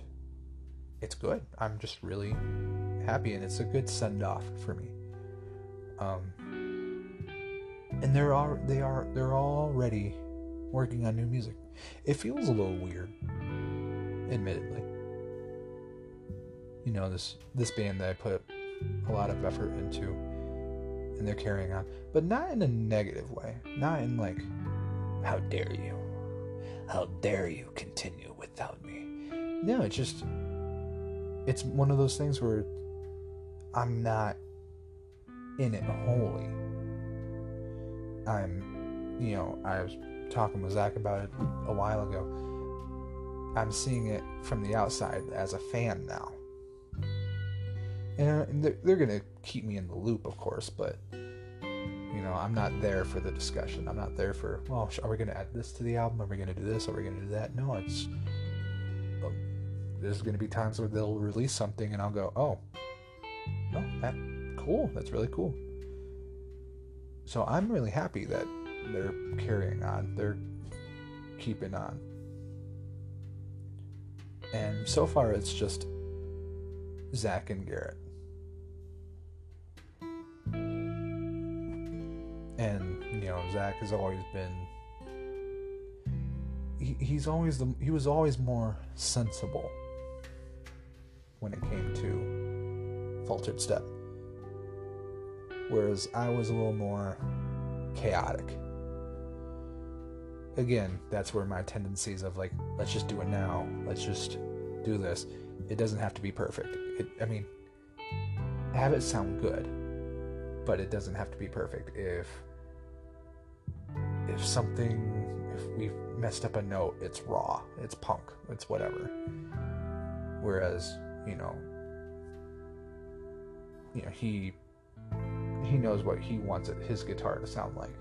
it's good. I'm just really happy, and it's a good send off for me. Um, and they're all they are they're already working on new music. It feels a little weird, admittedly. You know this this band that I put a lot of effort into, and they're carrying on, but not in a negative way. Not in like, how dare you, how dare you continue without me. No, it's just it's one of those things where I'm not in it wholly. I'm, you know, I was talking with Zach about it a while ago. I'm seeing it from the outside as a fan now. And uh, they're, they're going to keep me in the loop, of course, but, you know, I'm not there for the discussion. I'm not there for, oh, well, are we going to add this to the album? Are we going to do this? Are we going to do that? No, it's, oh, there's going to be times where they'll release something and I'll go, oh, no, that, cool. That's really cool. So I'm really happy that they're carrying on. They're keeping on. And so far, it's just Zach and Garrett. And, you know, Zach has always been. He, he's always the. He was always more sensible when it came to Faultered Step whereas I was a little more chaotic. Again, that's where my tendencies of like, let's just do it now, let's just do this. It doesn't have to be perfect. It, I mean, have it sound good, but it doesn't have to be perfect. If if something, if we've messed up a note, it's raw, it's punk, it's whatever. Whereas, you know, you know, he he knows what he wants his guitar to sound like.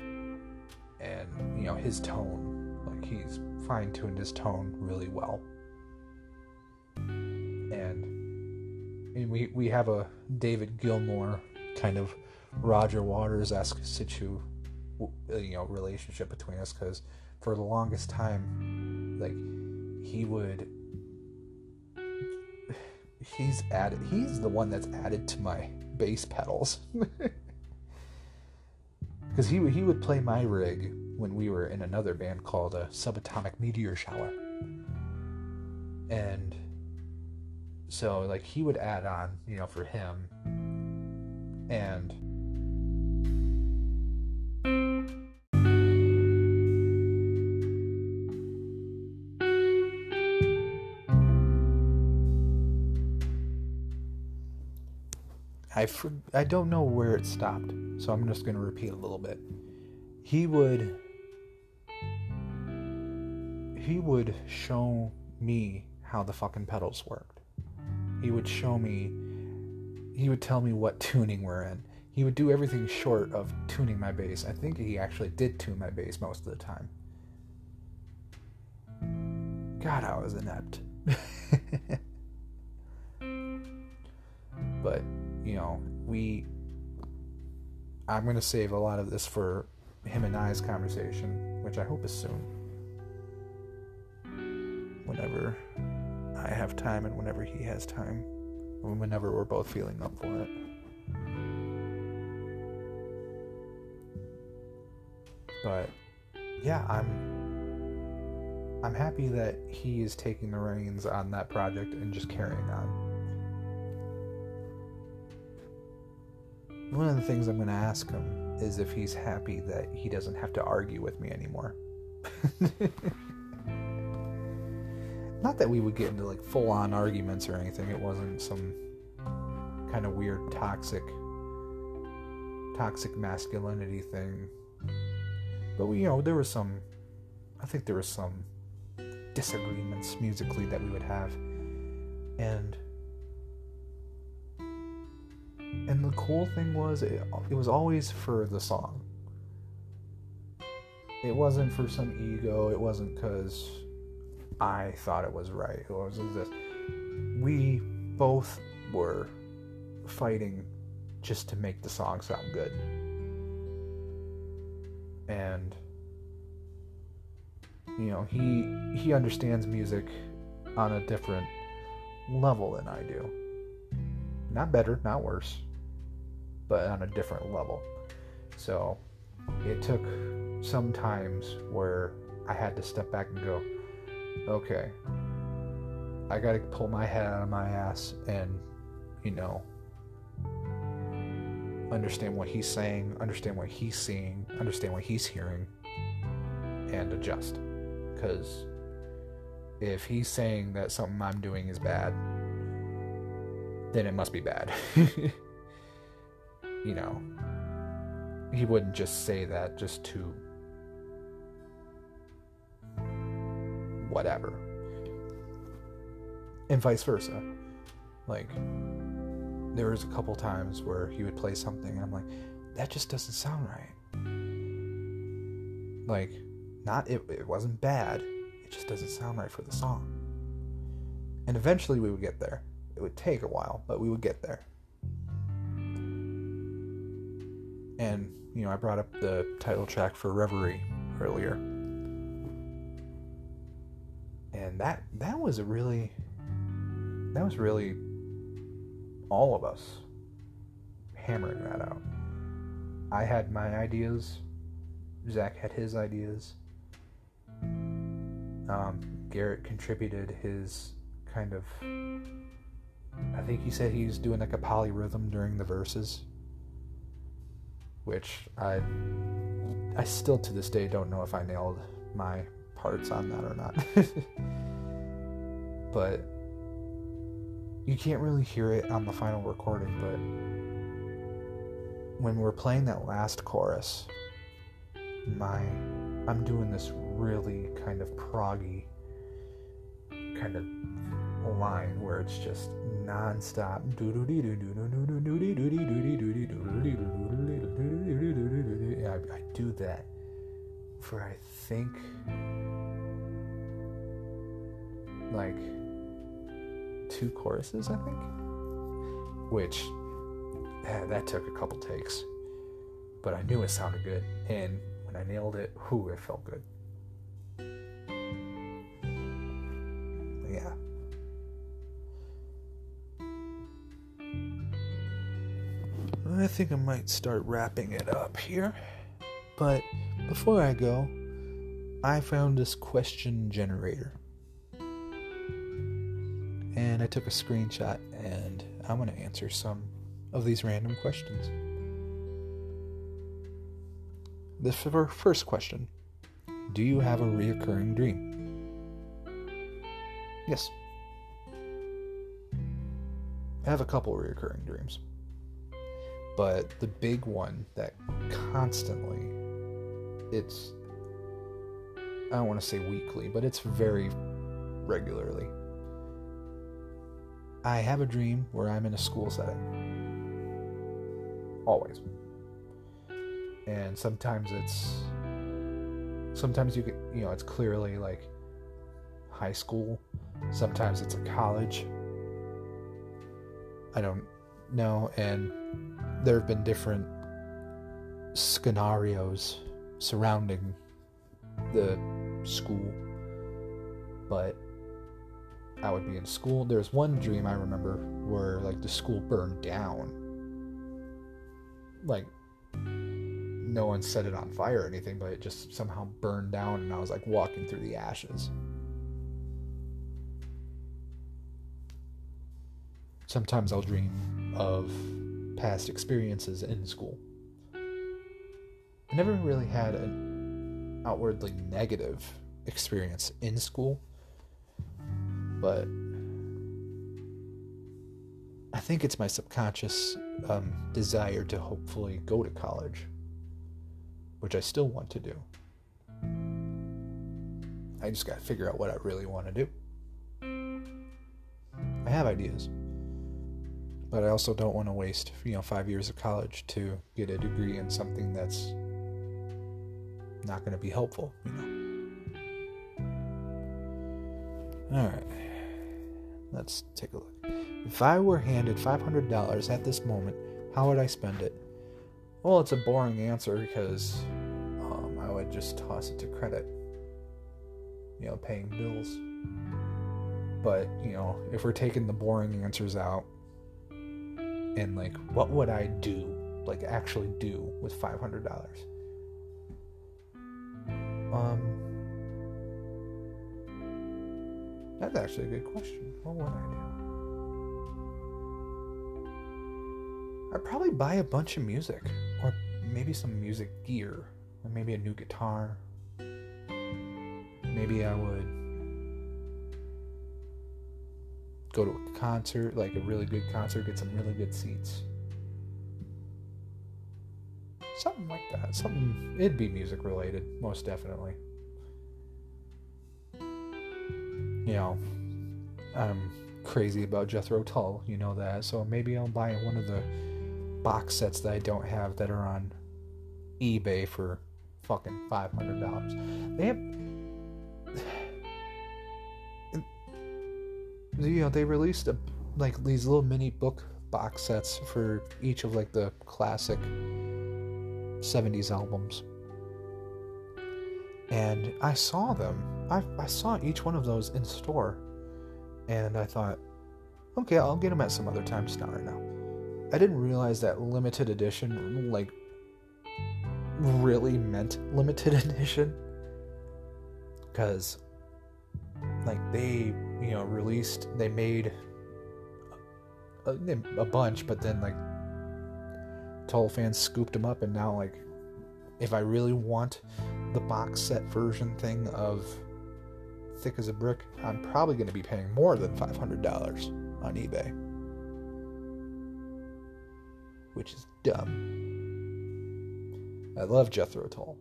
And, you know, his tone, like he's fine tuned his tone really well. And, and we, we have a David Gilmour kind of Roger Waters esque situ, you know, relationship between us because for the longest time, like, he would he's added he's the one that's added to my bass pedals. Because he, he would play my rig when we were in another band called a uh, Subatomic Meteor Shower. And so, like, he would add on, you know, for him. And I for, I don't know where it stopped, so I'm just going to repeat a little bit. He would he would show me how the fucking pedals worked. He would show me he would tell me what tuning we're in. He would do everything short of tuning my bass. I think he actually did tune my bass most of the time. God, I was inept. but, you know, we. I'm going to save a lot of this for him and I's conversation, which I hope is soon. Whenever I have time and whenever he has time. Whenever we're both feeling up for it. But yeah, I'm I'm happy that he is taking the reins on that project and just carrying on. One of the things I'm going to ask him is if he's happy that he doesn't have to argue with me anymore. Not that we would get into like full on arguments or anything. It wasn't some kind of weird toxic toxic masculinity thing but we, you know, there was some, I think there was some disagreements musically that we would have, and and the cool thing was it, it was always for the song. It wasn't for some ego. It wasn't because I thought it was right. It was this. We both were fighting just to make the song sound good and you know he he understands music on a different level than I do. Not better, not worse, but on a different level. So it took some times where I had to step back and go, okay, I got to pull my head out of my ass and, you know, understand what he's saying, understand what he's seeing, understand what he's hearing, and adjust. Because if he's saying that something I'm doing is bad, then it must be bad. you know, he wouldn't just say that just to whatever. And vice versa. Like, there was a couple times where he would play something and I'm like, that just doesn't sound right. Like, not it, it wasn't bad, it just doesn't sound right for the song. And eventually we would get there. It would take a while, but we would get there. And, you know, I brought up the title track for Reverie earlier. And that that was a really that was really all of us hammering that out. I had my ideas, Zach had his ideas. Um, Garrett contributed his kind of. I think he said he was doing like a polyrhythm during the verses, which I, I still to this day don't know if I nailed my parts on that or not. but you can't really hear it on the final recording, but when we're playing that last chorus, my I'm doing this really kind of proggy kind of line where it's just nonstop. I, do that for I think like two choruses, I think. Which, eh, that took a couple takes. But I knew it sounded good. And when I nailed it, whoo, it felt good. Yeah. I think I might start wrapping it up here. But before I go, I found this question generator and I took a screenshot and I'm going to answer some of these random questions. The first question Do you have a reoccurring dream? Yes. I have a couple reoccurring dreams. But the big one that constantly, it's, I don't want to say weekly, but it's very regularly. I have a dream where I'm in a school setting. Always. And sometimes it's, sometimes you get, you know, it's clearly like high school. Sometimes it's a college. I don't know. And there have been different scenarios surrounding the school. But I would be in school. There's one dream I remember where like the school burned down. Like no one set it on fire or anything, but it just somehow burned down and I was like walking through the ashes. Sometimes I'll dream of past experiences in school. I never really had an outwardly negative experience in school, but I think it's my subconscious um, desire to hopefully go to college, which I still want to do. I just got to figure out what I really want to do. I have ideas but I also don't want to waste, you know, five years of college to get a degree in something that's not going to be helpful, you know. All right, let's take a look. If I were handed $500 at this moment, how would I spend it? Well, it's a boring answer because um, I would just toss it to credit, you know, paying bills. But, you know, if we're taking the boring answers out, and like what would I do, like actually do with five hundred dollars? Um, that's actually a good question. What would I do? I'd probably buy a bunch of music, or maybe some music gear, or maybe a new guitar. Maybe I would go to a concert, like a really good concert, get some really good seats. Something like that. Something, it'd be music related, most definitely. You know, I'm crazy about Jethro Tull, you know that, so maybe I'll buy one of the box sets that I don't have that are on eBay for fucking $500. They have you know they released a like these little mini book box sets for each of like the classic 70s albums. And i saw them. I, I saw each one of those in store. And i thought okay i'll get them at some other time. It's not right now. I didn't realize that limited edition like really meant limited edition. Because like they you know released they made a, a bunch but then like Tull fans scooped them up and now like if I really want the box set version thing of thick as a brick I'm probably going to be paying more than $500 on eBay. Which is dumb. I love Jethro Tull.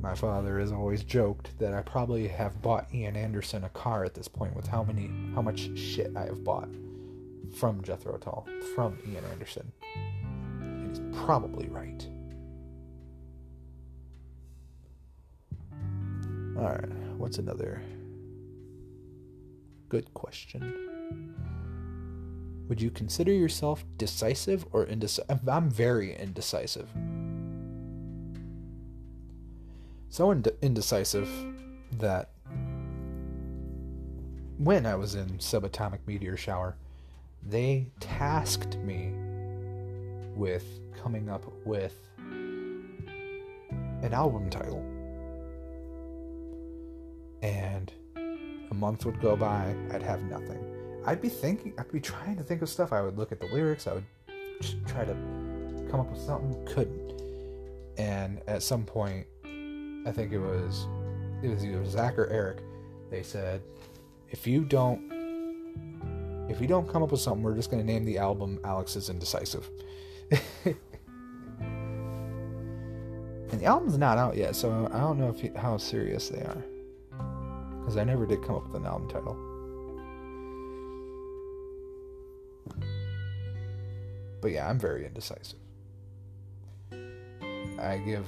My father has always joked that I probably have bought Ian Anderson a car at this point with how many how much shit I have bought from Jethro Tull, from Ian Anderson. And he's probably right. Alright, what's another good question? Would you consider yourself decisive or indecisive? I'm very indecisive so ind- indecisive that when I was in subatomic meteor shower, they tasked me with coming up with an album title. And a month would go by, I'd have nothing. I'd be thinking, I'd be trying to think of stuff. I would look at the lyrics, I would just try to come up with something, couldn't. And at some point, I think it was it was either Zach or Eric. They said, if you don't If we don't come up with something, we're just going to name the album Alex is Indecisive. and the album's not out yet, so I don't know if how serious they are. Because I never did come up with an album title. But yeah, I'm very indecisive. I give,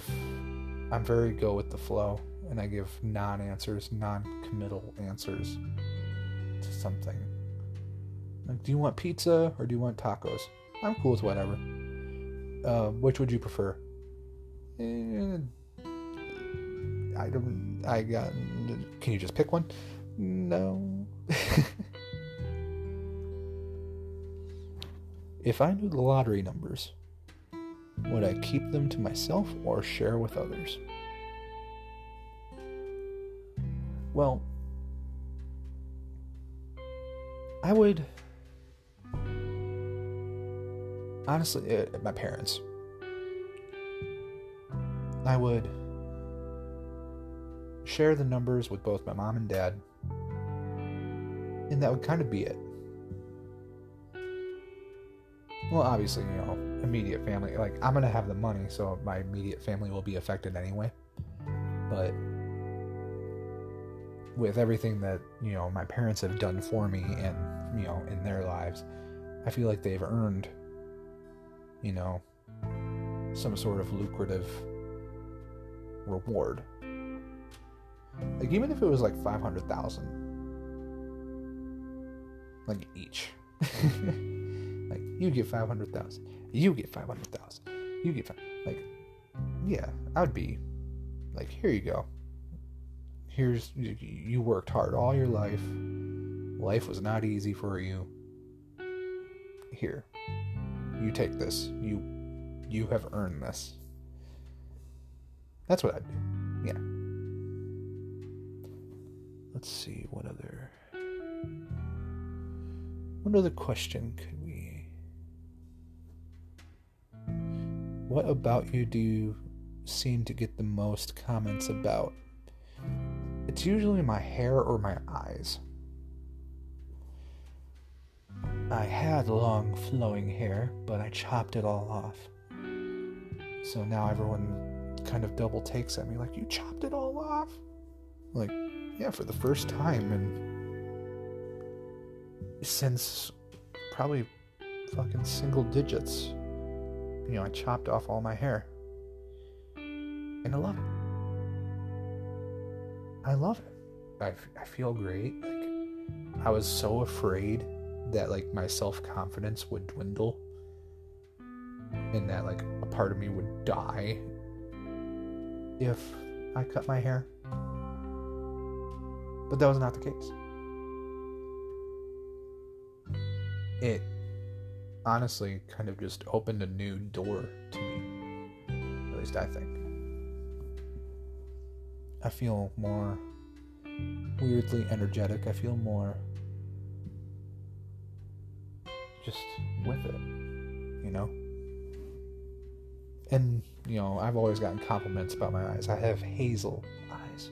I'm very go with the flow, and I give non answers, non committal answers to something. Like, do you want pizza or do you want tacos? I'm cool with whatever. Uh, which would you prefer? Eh, I don't. I got. Can you just pick one? No. if I knew the lottery numbers, would I keep them to myself or share with others? Well, I would honestly, uh, my parents. I would share the numbers with both my mom and dad, and that would kind of be it. Well, obviously, you know, immediate family. Like, I'm gonna have the money, so my immediate family will be affected anyway. But with everything that you know my parents have done for me and you know in their lives, I feel like they've earned you know, some sort of lucrative reward. Like even if it was like 500,000 like each. like you get 500,000. You get 500,000. You get five, like yeah, I would be like here you go. Here's you worked hard all your life. Life was not easy for you. Here, you take this. You you have earned this. That's what I'd do. Yeah. Let's see what other what other question could we What about you do you seem to get the most comments about? It's usually my hair or my eyes. I had long flowing hair, but I chopped it all off. So now everyone kind of double takes at me, like, You chopped it all off? Like, yeah, for the first time and since probably fucking single digits. You know, I chopped off all my hair. And I love it. I love it. I, I feel great. Like, I was so afraid that like my self confidence would dwindle and that like a part of me would die if I cut my hair. But that was not the case. It honestly kind of just opened a new door to me. At least I think. I feel more weirdly energetic. I feel more just with it, you know? And, you know, I've always gotten compliments about my eyes. I have hazel eyes.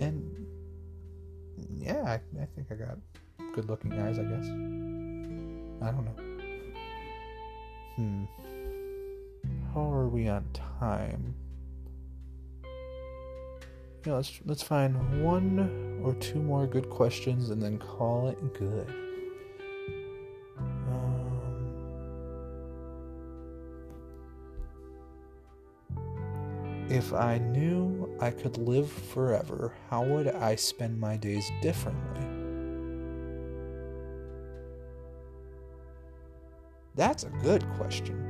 And, yeah, I, I think I got good looking eyes, I guess. I don't know. Hmm. How are we on time? Yeah, let's let's find one or two more good questions and then call it good. Um, if I knew I could live forever, how would I spend my days differently? That's a good question.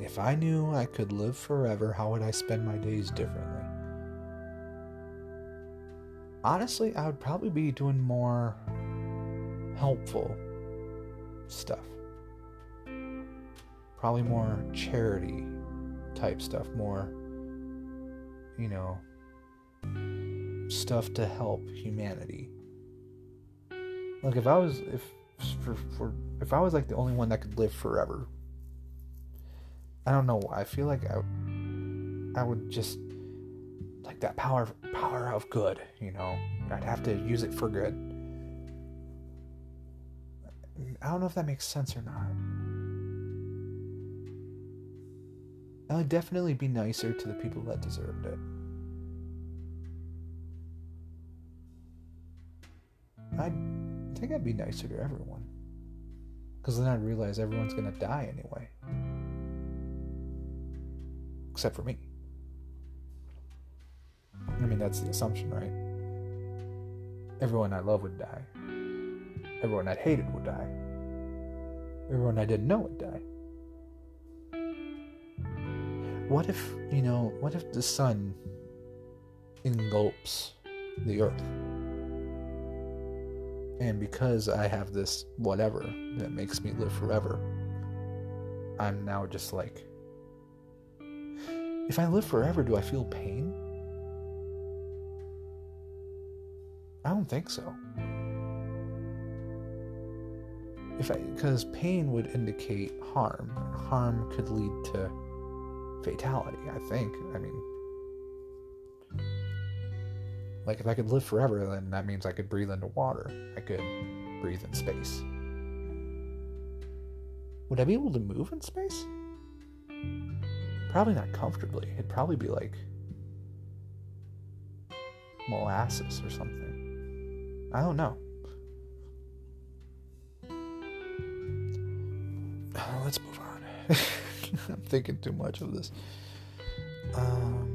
If I knew I could live forever, how would I spend my days differently? Honestly, I would probably be doing more helpful stuff. Probably more charity type stuff, more, you know, stuff to help humanity. Like if I was if for, for if I was like the only one that could live forever, I don't know. I feel like I I would just like that power power of good, you know. I'd have to use it for good. I don't know if that makes sense or not. I would definitely be nicer to the people that deserved it. I think I'd be nicer to everyone. Because then I'd realize everyone's going to die anyway. Except for me. That's the assumption, right? Everyone I love would die. Everyone I hated would die. Everyone I didn't know would die. What if, you know, what if the sun engulfs the earth? And because I have this whatever that makes me live forever, I'm now just like, if I live forever, do I feel pain? I don't think so. If I, because pain would indicate harm, and harm could lead to fatality. I think. I mean, like if I could live forever, then that means I could breathe into water. I could breathe in space. Would I be able to move in space? Probably not comfortably. It'd probably be like molasses or something. I don't know. let's move on. I'm thinking too much of this. Um,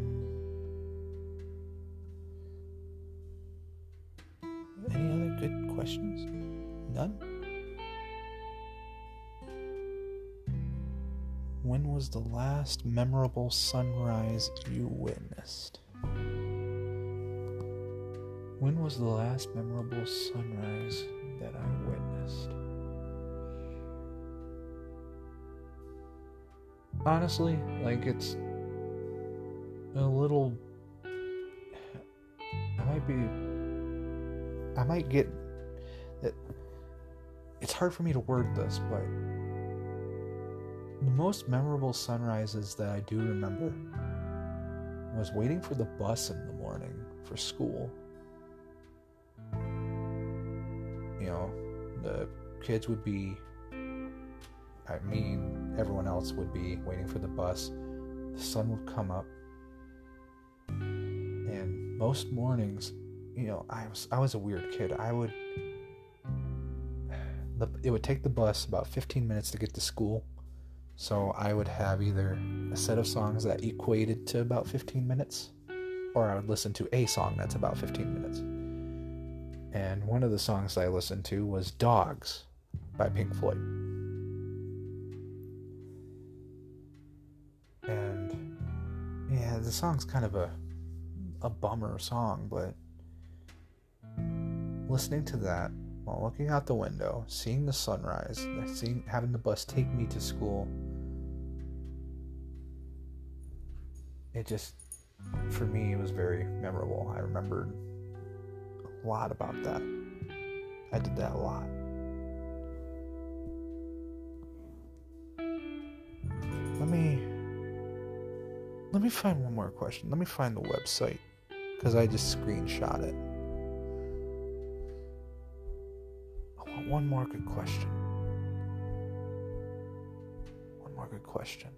any other good questions? None? When was the last memorable sunrise you witnessed? When was the last memorable sunrise that I witnessed? honestly, like it's a little. I might be. I might get. It, it's hard for me to word this, but the most memorable sunrises that I do remember was waiting for the bus in the morning for school. You know, the kids would be I mean, everyone else would be waiting for the bus. The sun would come up, and most mornings, you know, I was I was a weird kid. I would the, it would take the bus about 15 minutes to get to school. So I would have either a set of songs that equated to about 15 minutes, or I would listen to a song that's about 15 minutes. And one of the songs I listened to was Dogs by Pink Floyd. And yeah, the song's kind of a a bummer song, but listening to that while looking out the window, seeing the sunrise, seeing having the bus take me to school, it just for me it was very memorable. I remembered lot about that. I did that a lot. Let me let me find one more question. Let me find the website because I just screenshot it. I want one more good question. One more good question.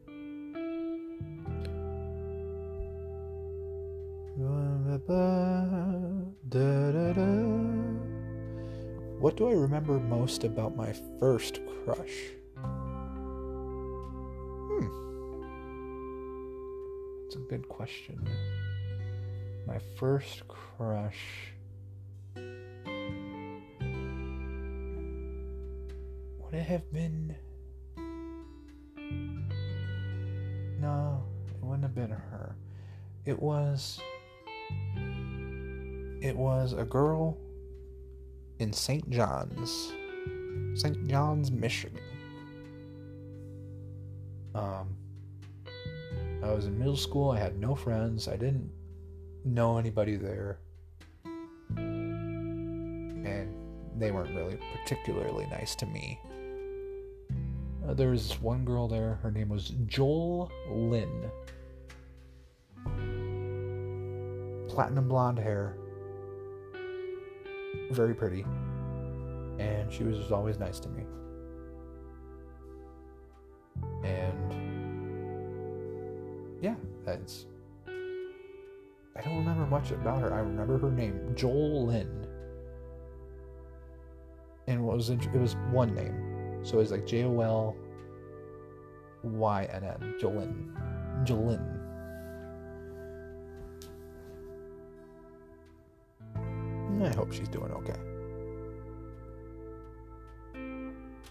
What do I remember most about my first crush? Hmm. It's a good question. My first crush. Would it have been. No, it wouldn't have been her. It was. It was a girl in St. John's. St. John's, Michigan. Um, I was in middle school. I had no friends. I didn't know anybody there. And they weren't really particularly nice to me. Uh, there was one girl there. Her name was Joel Lynn. platinum blonde hair, very pretty, and she was just always nice to me. And yeah, that's. I don't remember much about her. I remember her name, Jolynn. And what was it was one name, so it was like J O L Y N N, Jolynn, Jolynn. I hope she's doing okay.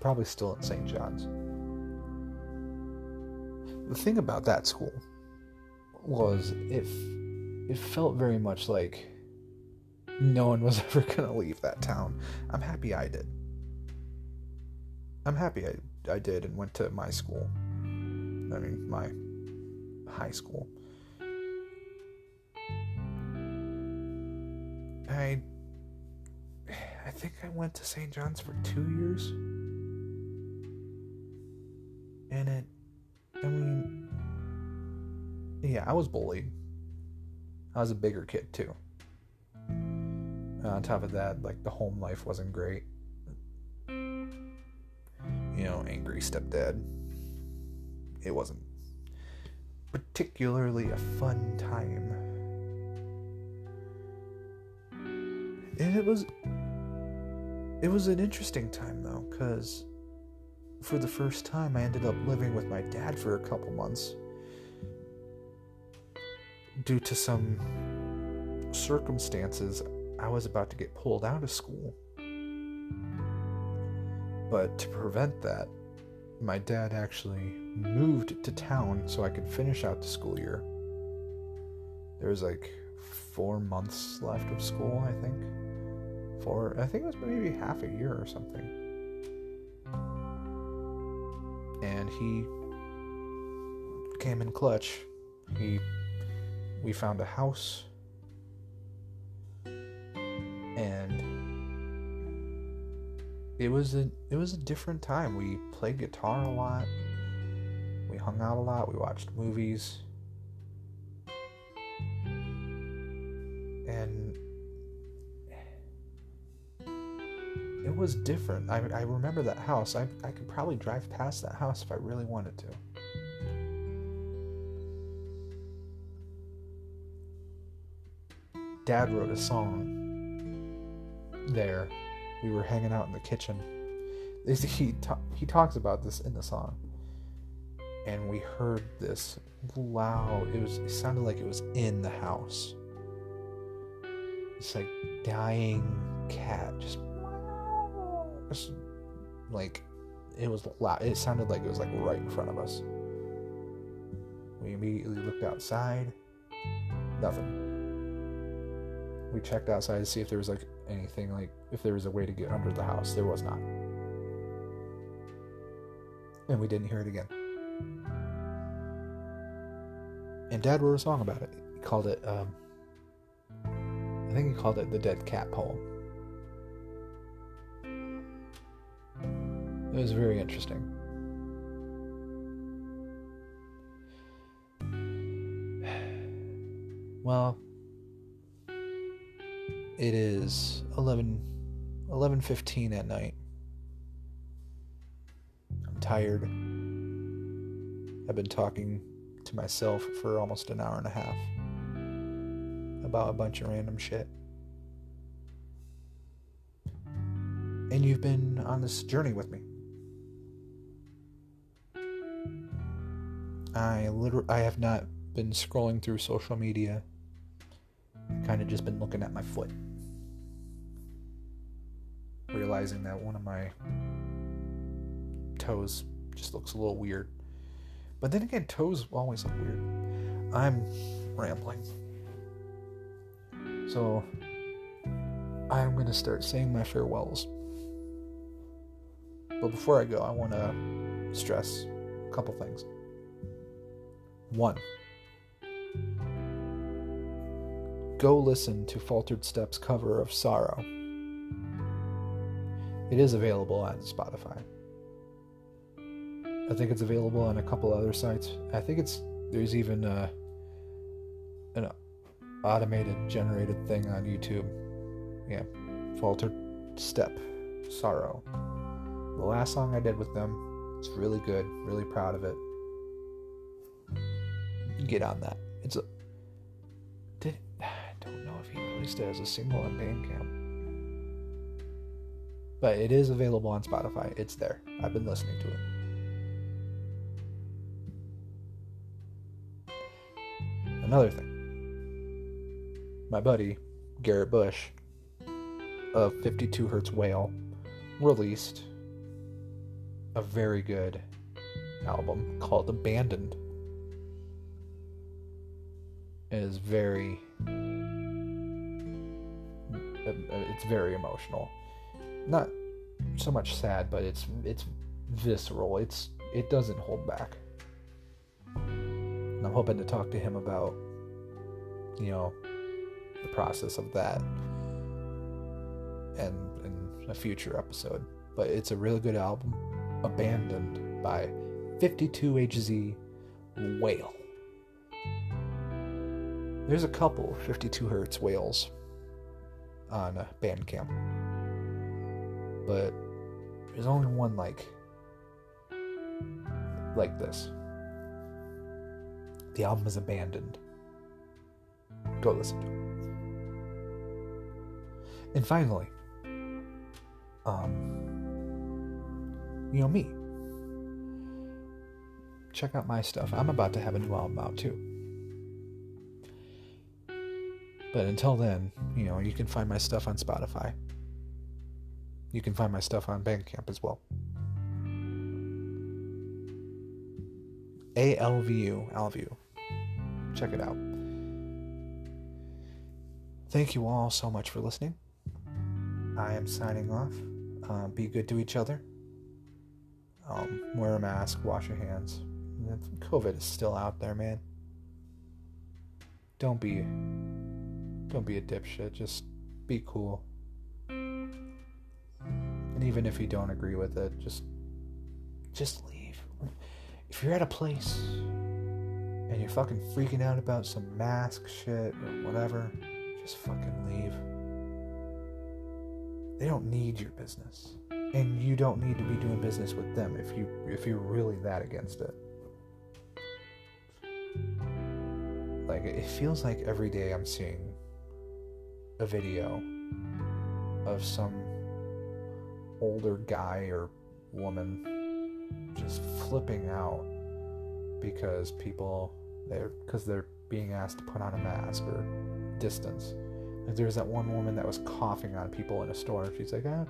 Probably still at St. John's. The thing about that school was if it felt very much like no one was ever going to leave that town. I'm happy I did. I'm happy I, I did and went to my school. I mean, my high school. I I think I went to St. John's for 2 years. And it I mean yeah, I was bullied. I was a bigger kid too. On top of that, like the home life wasn't great. You know, angry stepdad. It wasn't particularly a fun time. And it was it was an interesting time though cuz for the first time I ended up living with my dad for a couple months due to some circumstances I was about to get pulled out of school. But to prevent that, my dad actually moved to town so I could finish out the school year. There was like four months left of school, I think. Four, I think it was maybe half a year or something. And he came in clutch. He, we found a house and it was a it was a different time. We played guitar a lot. We hung out a lot. We watched movies. Was different. I, I remember that house. I, I could probably drive past that house if I really wanted to. Dad wrote a song there. We were hanging out in the kitchen. He he talks about this in the song, and we heard this loud. It was it sounded like it was in the house. It's like dying cat, just like it was loud. It sounded like it was like right in front of us. We immediately looked outside. Nothing. We checked outside to see if there was like anything like if there was a way to get under the house. There was not. And we didn't hear it again. And Dad wrote a song about it. He called it, um, I think he called it the Dead Cat Poem. It was very interesting. Well, it is 11 11:15 at night. I'm tired. I've been talking to myself for almost an hour and a half about a bunch of random shit. And you've been on this journey with me. I literally I have not been scrolling through social media. Kind of just been looking at my foot realizing that one of my toes just looks a little weird. But then again, toes always look weird. I'm rambling. So I'm going to start saying my farewells. But before I go, I want to stress a couple things. One, go listen to Faultered Steps cover of Sorrow. It is available on Spotify. I think it's available on a couple other sites. I think it's there's even a, an automated generated thing on YouTube. Yeah, Faultered Step, Sorrow. The last song I did with them, it's really good. Really proud of it. Get on that. It's a. Did I don't know if he released it as a single on Bandcamp. But it is available on Spotify. It's there. I've been listening to it. Another thing. My buddy, Garrett Bush, of 52 Hertz Whale, released a very good album called Abandoned. Is very uh, it's very emotional. Not so much sad, but it's it's visceral. It's it doesn't hold back. And I'm hoping to talk to him about, you know, the process of that and in a future episode. But it's a really good album, Abandoned by 52HZ Whale. There's a couple 52 hertz whales on Bandcamp, but there's only one like like this. The album is abandoned. Go listen to it. And finally, um, you know me. Check out my stuff. I'm about to have a new album out too. But until then, you know, you can find my stuff on Spotify. You can find my stuff on Bandcamp as well. ALVU, Alvu check it out. Thank you all so much for listening. I am signing off. Uh, be good to each other. Um, wear a mask, wash your hands. COVID is still out there, man. Don't be don't be a dipshit. Just be cool. And even if you don't agree with it, just just leave. If you're at a place and you're fucking freaking out about some mask shit or whatever, just fucking leave. They don't need your business. And you don't need to be doing business with them if you if you're really that against it. Like it feels like every day I'm seeing a video of some older guy or woman just flipping out because people they're because they're being asked to put on a mask or distance. Like there was that one woman that was coughing on people in a store, and she's like, oh,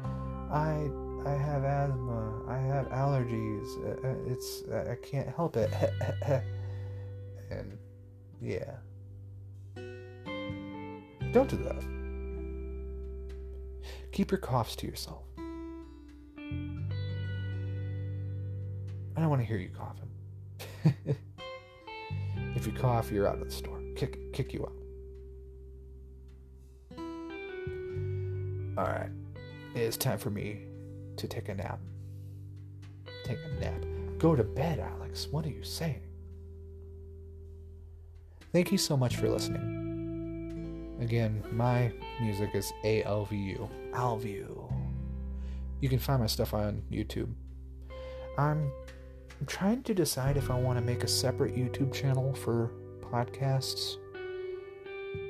"I I have asthma. I have allergies. Uh, uh, it's I can't help it." and yeah, don't do that. Keep your coughs to yourself. I don't want to hear you coughing. if you cough, you're out of the store. Kick kick you out. All right. It's time for me to take a nap. Take a nap. Go to bed, Alex. What are you saying? Thank you so much for listening. Again, my music is ALVU. Alvu. You can find my stuff on YouTube. I'm, I'm trying to decide if I want to make a separate YouTube channel for podcasts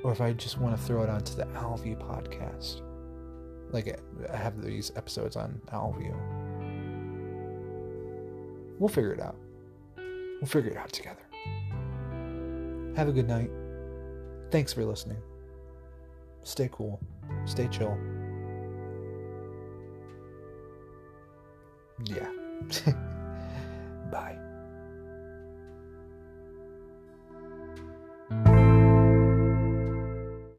or if I just want to throw it onto the Alvu podcast. Like, I have these episodes on Alvu. We'll figure it out. We'll figure it out together. Have a good night. Thanks for listening. Stay cool. Stay chill. Yeah. Bye.